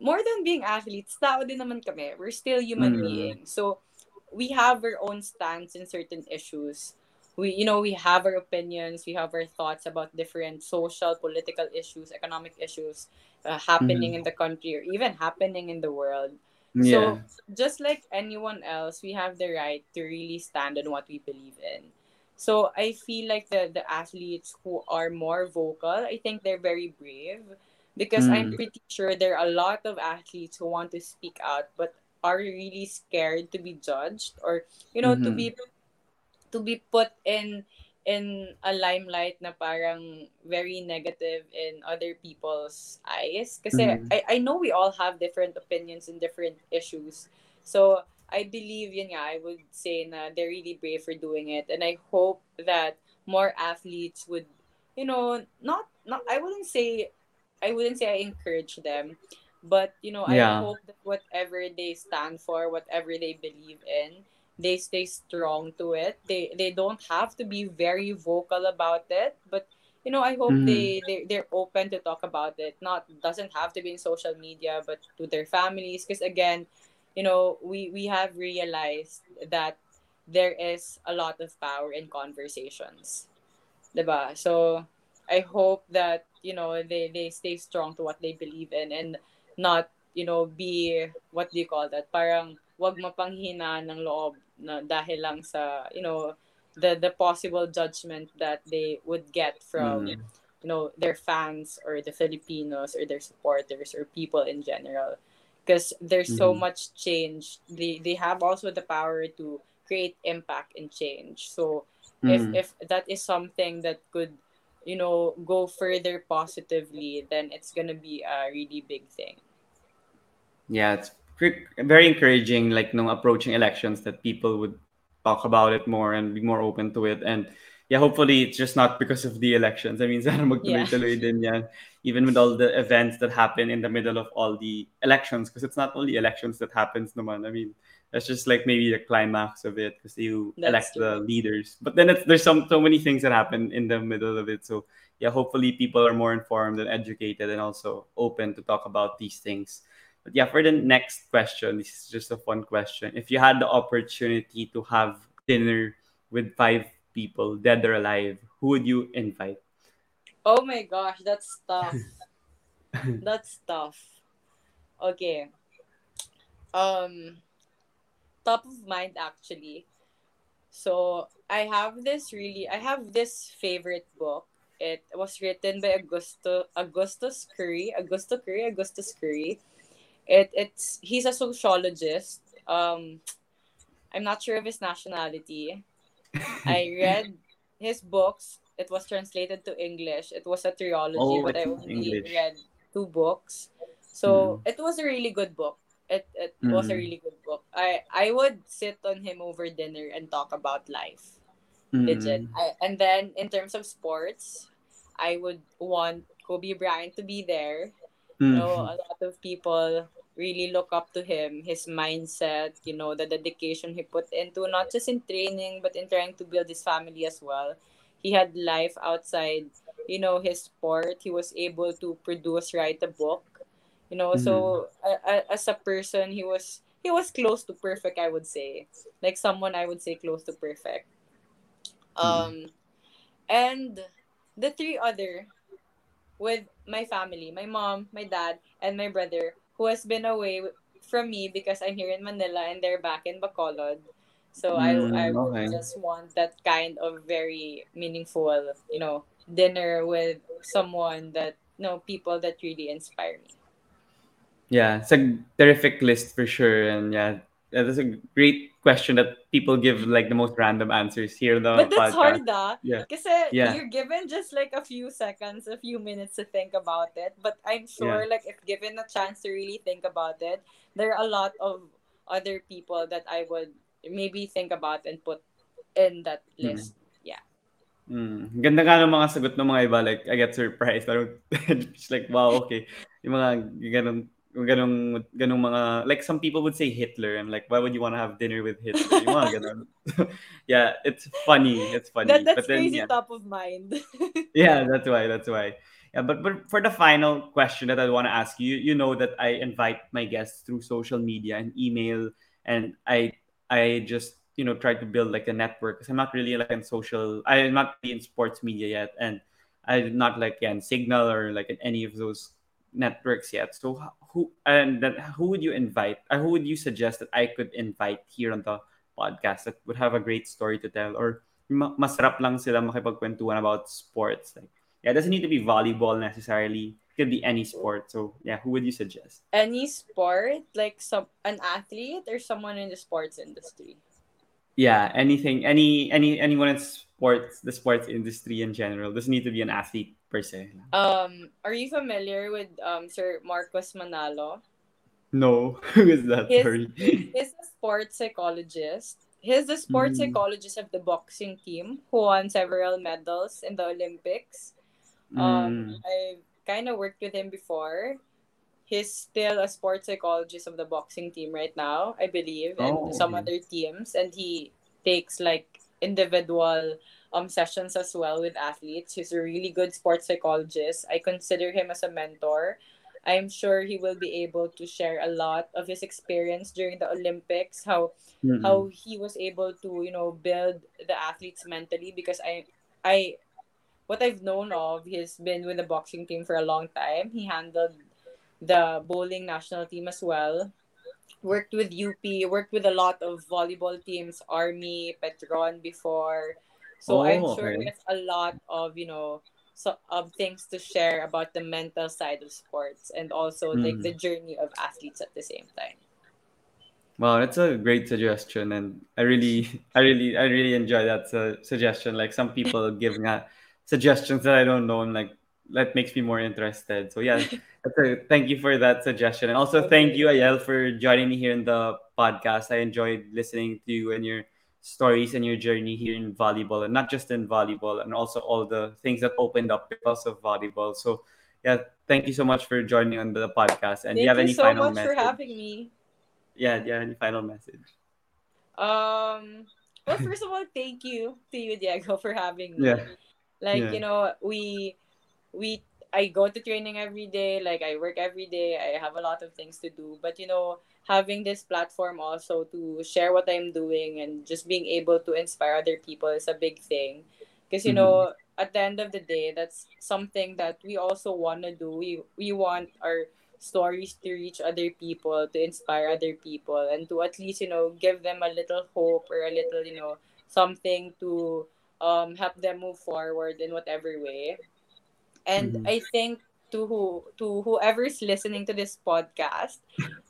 more than being athletes, tao din naman kami. We're still human Mm. beings. So, we have our own stance in certain issues. We, you know, we have our opinions, we have our thoughts about different social, political issues, economic issues uh, happening Mhm. in the country or even happening in the world. Yeah. So, just like anyone else, we have the right to really stand on what we believe in. So, I feel like the, the athletes who are more vocal, I think they're very brave because I'm Mm. pretty sure there are a lot of athletes who want to speak out but are really scared to be judged or you know to Mhm. be to be put in in a limelight na parang very negative in other people's eyes kasi Mhm. I I know we all have different opinions in different issues so I believe yun nga I would say na they're really brave for doing it and I hope that more athletes would you know not not I wouldn't say I wouldn't say I encourage them but you know I Yeah. hope that whatever they stand for whatever they believe in they stay strong to it. They they don't have to be very vocal about it but you know i hope Mhm. they they they're open to talk about it. Not doesn't have to be in social media but to their families because again you know we we have realized that there is a lot of power in conversations diba? So i hope that you know they they stay strong to what they believe in and not you know be what do you call that? Parang wag mapanghina ng loob na dahil lang sa you know the the possible judgment that they would get from Mm. you know their fans or the Filipinos or their supporters or people in general because there's so Mhm. much change they they have also the power to create impact and change so if Mm. if that is something that could you know go further positively then it's gonna be a really big thing Yeah, it's very encouraging like no approaching elections that people would talk about it more and be more open to it and yeah hopefully it's just not because of the elections i mean [LAUGHS] sana magtuloy-tuloy din yan even with all the events that happen in the middle of all the elections because it's not only elections that happens naman i mean that's just like maybe the climax of it because you That's elect true. the leaders. But then there's some so many things that happen in the middle of it. So yeah, hopefully people are more informed and educated and also open to talk about these things. But yeah, for the next question, this is just a fun question. If you had the opportunity to have dinner with five people, dead or alive, who would you invite? Oh my gosh, that's tough. [LAUGHS] that's tough. Okay. Um top of mind actually. So I have this really I have this favorite book. It was written by Augusto Augustus Cury. Augusto Cury, Augustus Cury. It it's he's a sociologist. Um I'm not sure of his nationality. [LAUGHS] I read his books. It was translated to English. It was a trilogy, oh, but I only English. read two books. So mm. it was a really good book it it mm. was a mm. really good book. I I would sit on him over dinner and talk about life. Mm. Legit. I, and then in terms of sports, I would want Kobe Bryant to be there. You know, a lot of people really look up to him, his mindset, you know, the dedication he put into not just in training but in trying to build his family as well. He had life outside, you know, his sport. He was able to produce, write a book you know mm-hmm. so uh, as a person he was he was close to perfect i would say like someone i would say close to perfect mm-hmm. um mm-hmm. and the three other with my family my mom my dad and my brother who has been away from me because i'm here in manila and they're back in bacolod. So mm, i i would okay. just want that kind of very meaningful you know dinner with someone that you know people that really inspire me. Yeah, it's a terrific list for sure, and yeah, that's a great question that people give like the most random answers here. though. but that's podcast. hard, ah. Yeah, because yeah. you're given just like a few seconds, a few minutes to think about it. But I'm sure, yeah. like if given a chance to really think about it, there are a lot of other people that I would maybe think about and put in that mm-hmm. list. Mm. Yeah. Mm. Ganda nga ng mga sagot ng mga iba. Like, I get surprised. Parang, [LAUGHS] just like, wow, okay. Yung mga ganun ganong ganong mga like some people would say Hitler and like why would you want to have dinner with Hitler? Yung mga ganon. yeah, it's funny. It's funny. That, that's but then, crazy yeah. top of mind. [LAUGHS] yeah, that's why. That's why. Yeah, but, but for the final question that I want to ask you, you know that I invite my guests through social media and email, and I I just you know try to build like a network because I'm not really like in social. I'm not really in sports media yet, and I'm not like yeah, in Cignal or like in any of those networks yet. So who and then who would you invite? Or uh, who would you suggest that I could invite here on the podcast that would have a great story to tell? Or masarap lang sila makipagkwentuhan about sports like yeah it doesn't need to be volleyball necessarily. It could be any sport. So yeah who would you suggest? Any sport? Like some an athlete or someone in the sports industry? Yeah anything any any anyone in sports the sports industry in general. Doesn't need to be an athlete per se. Um, are you familiar with um Sir Marcos Manalo? No, [LAUGHS] who is that? He's, Sorry. [LAUGHS] He's a sports psychologist. He's the sports mm. psychologist of the boxing team who won several medals in the Olympics. Um, mm. Um, I kind of worked with him before. He's still a sports psychologist of the boxing team right now, I believe, and oh, some other teams. And he takes like individual um sessions as well with athletes. He's a really good sports psychologist. I consider him as a mentor. I'm sure he will be able to share a lot of his experience during the Olympics, how mm-hmm. how he was able to, you know, build the athletes mentally because I I what I've known of, he's been with the boxing team for a long time. He handled the bowling national team as well. Worked with UP, worked with a lot of volleyball teams, Army, Petron before. So oh, I'm sure okay. there's a lot of, you know, so of things to share about the mental side of sports and also mm. like the journey of athletes at the same time. Wow, that's a great suggestion, and I really, [LAUGHS] I really, I really enjoy that uh, suggestion. Like some people giving uh, suggestions that I don't know, and like that makes me more interested. So yeah, [LAUGHS] a, thank you for that suggestion, and also thank you, Ayel, for joining me here in the podcast. I enjoyed listening to you and your stories and your journey here in volleyball, and not just in volleyball, and also all the things that opened up because of volleyball. So yeah, thank you so much for joining on the podcast. And thank do you have any so final much message? for having me. Yeah, do you have any final message? Um. Well, first of all, thank you to you, Diego, for having me. [LAUGHS] Yeah. Like Yeah. you know, we we I go to training every day. Like I work every day. I have a lot of things to do. But you know, having this platform also to share what I'm doing and just being able to inspire other people is a big thing. Because you know, at the end of the day, that's something that we also want to do. We we want our stories to reach other people, to inspire other people, and to at least you know give them a little hope or a little you know something to um help them move forward in whatever way. And Mhm. I think to who to whoever's listening to this podcast,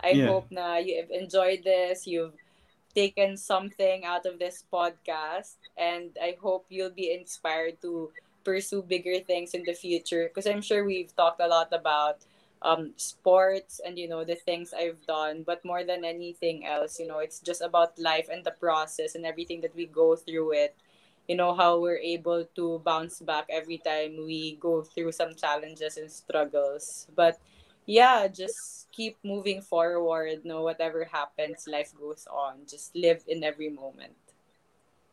I Yeah. hope na you have enjoyed this, you've taken something out of this podcast, and I hope you'll be inspired to pursue bigger things in the future. Because I'm sure we've talked a lot about um sports and you know the things I've done, but more than anything else, you know, it's just about life and the process and everything that we go through it you know how we're able to bounce back every time we go through some challenges and struggles but yeah just keep moving forward no whatever happens life goes on just live in every moment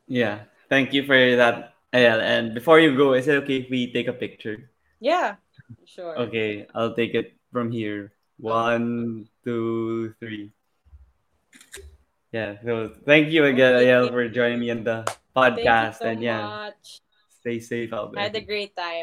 Yeah. Thank you for that, Ayel. And before you go, is it okay if we take a picture? yeah sure Okay, I'll take it from here. One, two, three. Yeah. So thank you again. Ayel, for joining me in the podcast. so and yeah, much stay safe out I had a great time